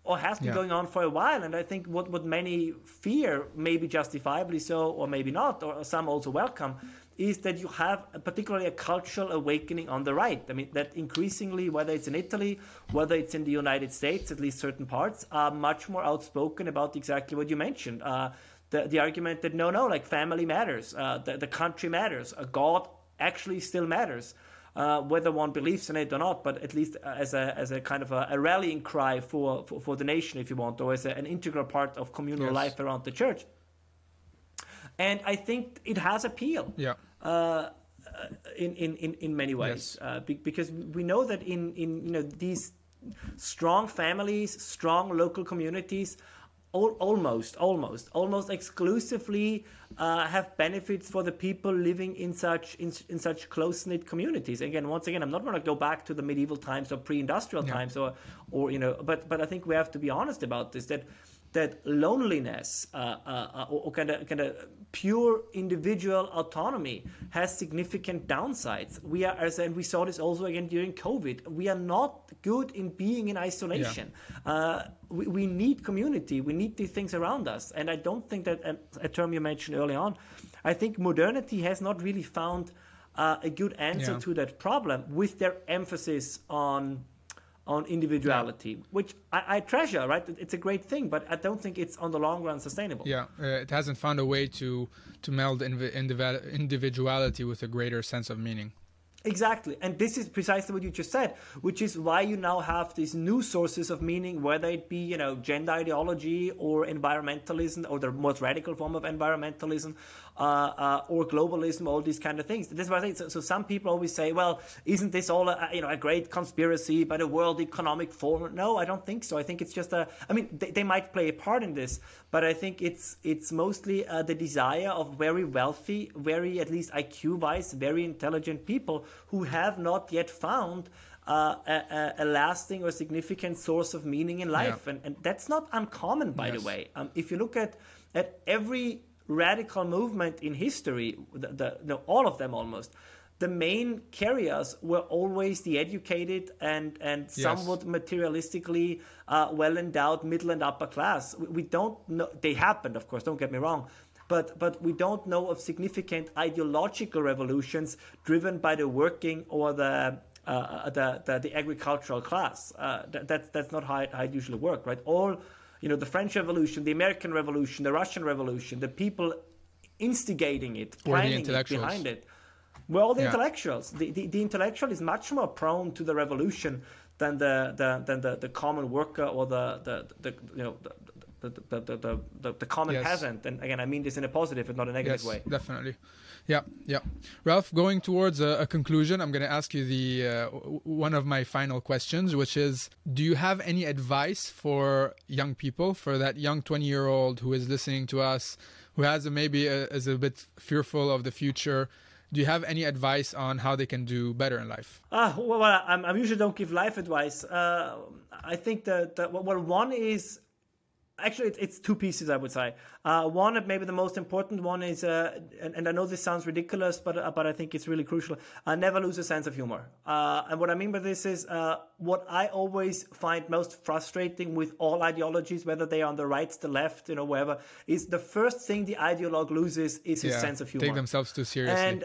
or has been yeah. going on for a while. And I think what, what many fear, maybe justifiably so, or maybe not, or some also welcome, is that you have a, particularly a cultural awakening on the right. I mean, that increasingly, whether it's in Italy, whether it's in the United States, at least certain parts, are much more outspoken about exactly what you mentioned. Uh, the, the argument that no, no, like family matters, uh, the, the country matters, uh, God actually still matters uh, whether one believes in it or not, but at least as a, as a kind of a, a rallying cry for, for, for, the nation, if you want, or as a, an integral part of communal yes. life around the church. And I think it has appeal. Yeah. Uh, in, in, in, in many ways, yes. uh, be, because we know that in, in you know these strong families, strong local communities all, almost, almost, almost exclusively uh, have benefits for the people living in such in, in such close knit communities. Again, once again, I'm not going to go back to the medieval times or pre-industrial yeah. times, or or you know, but but I think we have to be honest about this that that loneliness uh, uh, uh or kind of kind of pure individual autonomy has significant downsides. We are, as and we saw this also again during COVID. We are not good in being in isolation. Yeah. Uh, we, we, need community. We need these things around us. And I don't think that a, a term you mentioned early on. I think modernity has not really found uh, a good answer yeah. to that problem with their emphasis on on individuality, yeah. which I, I, treasure. Right, it's a great thing, but I don't think it's on the long run sustainable. Yeah, uh, it hasn't found a way to to meld individuality with a greater sense of meaning. Exactly. And this is precisely what you just said, which is why you now have these new sources of meaning, whether it be, you know, gender ideology or environmentalism or the most radical form of environmentalism uh, uh, or globalism, all these kind of things. This is what I think. So, so, some people always say, well, isn't this all a, you know, a great conspiracy by the World Economic Forum? No, I don't think so. I think it's just a, I mean, they, they might play a part in this, but I think it's, it's mostly uh, the desire of very wealthy, very, at least IQ-wise, very intelligent people who have not yet found uh, a, a, lasting or significant source of meaning in life. Yeah. And, and that's not uncommon, by yes. the way. Um, if you look at, at every radical movement in history, the, the, no, all of them almost, the main carriers were always the educated and, and yes. somewhat materialistically uh, well endowed middle and upper class. We, we don't know, they happened, of course, don't get me wrong, but but we don't know of significant ideological revolutions driven by the working or the uh, the, the, the agricultural class. Uh, that, that's that's not how it, how it usually works, right? All you know, the French Revolution, the American Revolution, the Russian Revolution, the people instigating it, planning it, behind it. Well, all the yeah. intellectuals. The, the, the intellectual is much more prone to the revolution than the, the than the, the common worker or the, the, the you know the, the, the, the, the, the common yes. peasant. And again, I mean this in a positive and not a negative yes, way. Definitely. Yeah, yeah. Ralph, going towards a, a conclusion, I'm going to ask you the uh, one of my final questions, which is: Do you have any advice for young people, for that young 20 year old who is listening to us, who has a, maybe a, is a bit fearful of the future? Do you have any advice on how they can do better in life? Uh, well, I, I usually don't give life advice. Uh, I think that, that well, one is actually it's, it's, two pieces i would say uh, one maybe the most important one is uh, and, and, i know this sounds ridiculous but uh, but i think it's really crucial uh, never lose a sense of humor uh, and what i mean by this is uh, what i always find most frustrating with all ideologies whether they are on the right the left you know wherever is the first thing the ideologue loses is his sense of humor take themselves too seriously and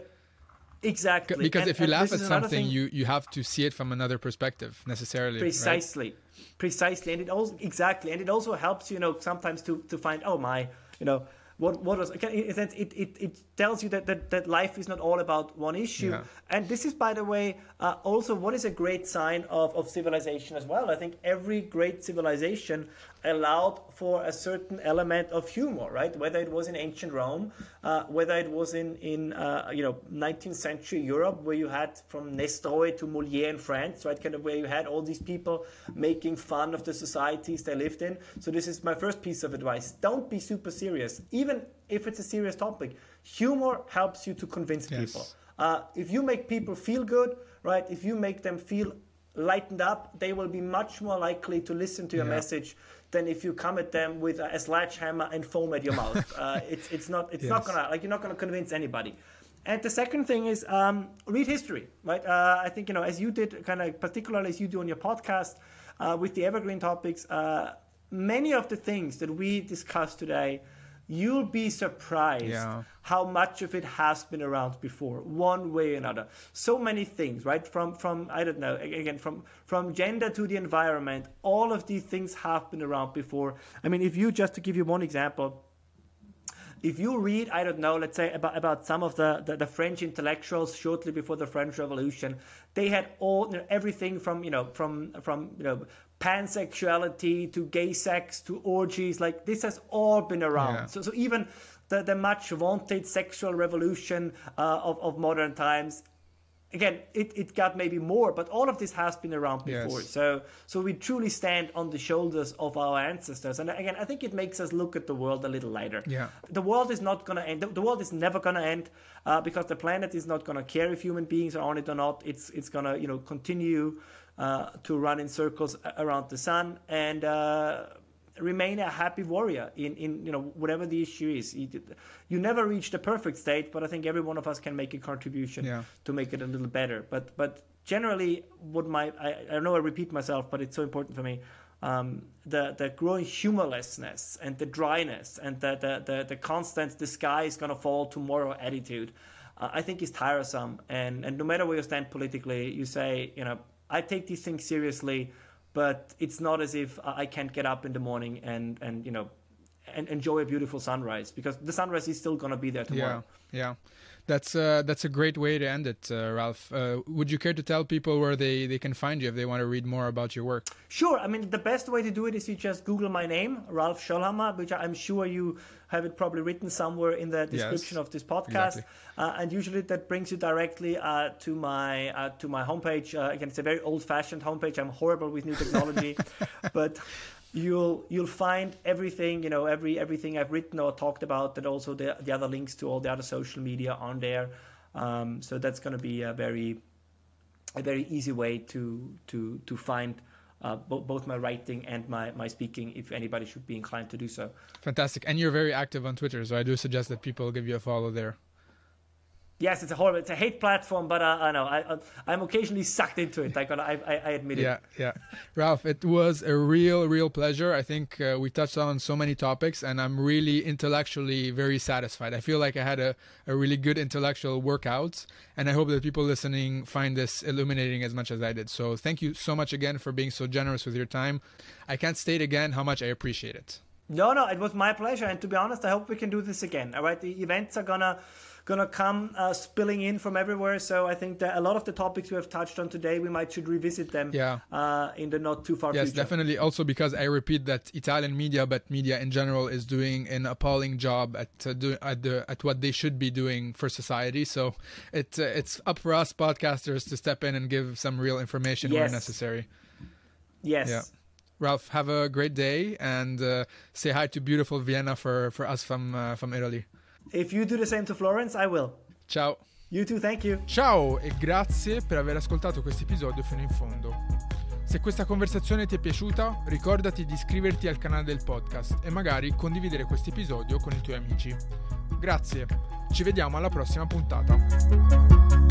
Exactly. Because and, if you laugh at something, you, you have to see it from another perspective necessarily. Precisely. Right? Precisely. And it also, exactly. And it also helps, you know, sometimes to, to find, oh my, you know, what what was it, it, it, it tells you that, that that life is not all about one issue yeah. and this is by the way uh, also what is a great sign of, of civilization as well i think every great civilization allowed for a certain element of humor right whether it was in ancient rome uh, whether it was in in uh, you know 19th century europe where you had from nestroy to moliere in france right kind of where you had all these people making fun of the societies they lived in so this is my first piece of advice don't be super serious even even if it's a serious topic, humor helps you to convince yes. people. Uh, if you make people feel good, right? If you make them feel lightened up, they will be much more likely to listen to your yeah. message than if you come at them with a sledgehammer and foam at your mouth. uh, it's it's not it's yes. not gonna like you're not gonna convince anybody. And the second thing is um, read history, right? Uh, I think you know as you did, kind of particularly as you do on your podcast uh, with the evergreen topics. Uh, many of the things that we discussed today you'll be surprised yeah. how much of it has been around before one way or another. So many things right? From from i don't know again from from gender to the environment all of these things have been around before. I mean if you just to give you one example if you read, I don't know, let's say about, about some of the, the, the French intellectuals shortly before the French Revolution, they had all you know, everything from you know from from you know pansexuality to gay sex to orgies. Like this has all been around. Yeah. So, so even the, the much vaunted sexual revolution uh, of, of modern times again it, it got maybe more but all of this has been around before yes. so so we truly stand on the shoulders of our ancestors and again i think it makes us look at the world a little lighter yeah the world is not going to end the, the, world is never going to end uh, because the planet is not going to care if human beings are on it or not it's it's going to you know continue uh, to run in circles around the sun and uh, remain a happy warrior in, in you know whatever the issue is. You, you, never reach the perfect state, but I think every one of us can make a contribution yeah. to make it a little better. But but generally, what my I, I know I repeat myself, but it's so important for me. Um, the the growing humorlessness and the dryness and the the the, the constant the sky is gonna fall tomorrow attitude, uh, I think is tiresome. And and no matter where you stand politically, you say you know I take these things seriously, but it's not as if I can't get up in the morning and and you know and enjoy a beautiful sunrise because the sunrise is still to be there tomorrow. Yeah, yeah. That's uh, that's a great way to end it, uh, Ralph. Uh, would you care to tell people where they, they can find you if they want to read more about your work? Sure. I mean, the best way to do it is you just Google my name, Ralph Schöllhammer, which I'm sure you have it probably written somewhere in the description yes, of this podcast. Exactly. Uh, and usually that brings you directly uh, to my uh, to my homepage. again, it's a very old-fashioned homepage. I'm horrible with new technology, but you'll you'll find everything you know every everything I've written or talked about and also the the other links to all the other social media on there. Um, so that's going to be a very a very easy way to to to find uh, bo- both my writing and my, my speaking if anybody should be inclined to do so. Fantastic. And you're very active on Twitter, so I do suggest that people give you a follow there. Yes, it's a horrible, it's a hate platform, but uh, I know I, I'm occasionally sucked into it. I I, I admit it. Yeah, yeah. Ralph, it was a real, real pleasure. I think uh, we touched on so many topics, and I'm really intellectually very satisfied. I feel like I had a, a really good intellectual workout, and I hope that people listening find this illuminating as much as I did. So thank you so much again for being so generous with your time. I can't state again how much I appreciate it. No, no, it was my pleasure, and to be honest, I hope we can do this again. All right, the events are gonna gonna come uh, spilling in from everywhere. So I think that a lot of the topics we have touched on today, we might should revisit them. Yeah. Uh, in the not too far yes, future. Yes, definitely. Also because I repeat that Italian media, but media in general, is doing an appalling job at uh, do, at the at what they should be doing for society. So it uh, it's up for us podcasters to step in and give some real information yes. where necessary. Yes. Yeah. Ralph, have a great day and uh, say hi to beautiful Vienna for, for us from uh, from Italy. If you do the same to Florence, I will. Ciao. You too, thank you. Ciao e grazie per aver ascoltato questo episodio fino in fondo. Se questa conversazione ti è piaciuta, ricordati di iscriverti al canale del podcast e magari condividere questo episodio con i tuoi amici. Grazie, ci vediamo alla prossima puntata.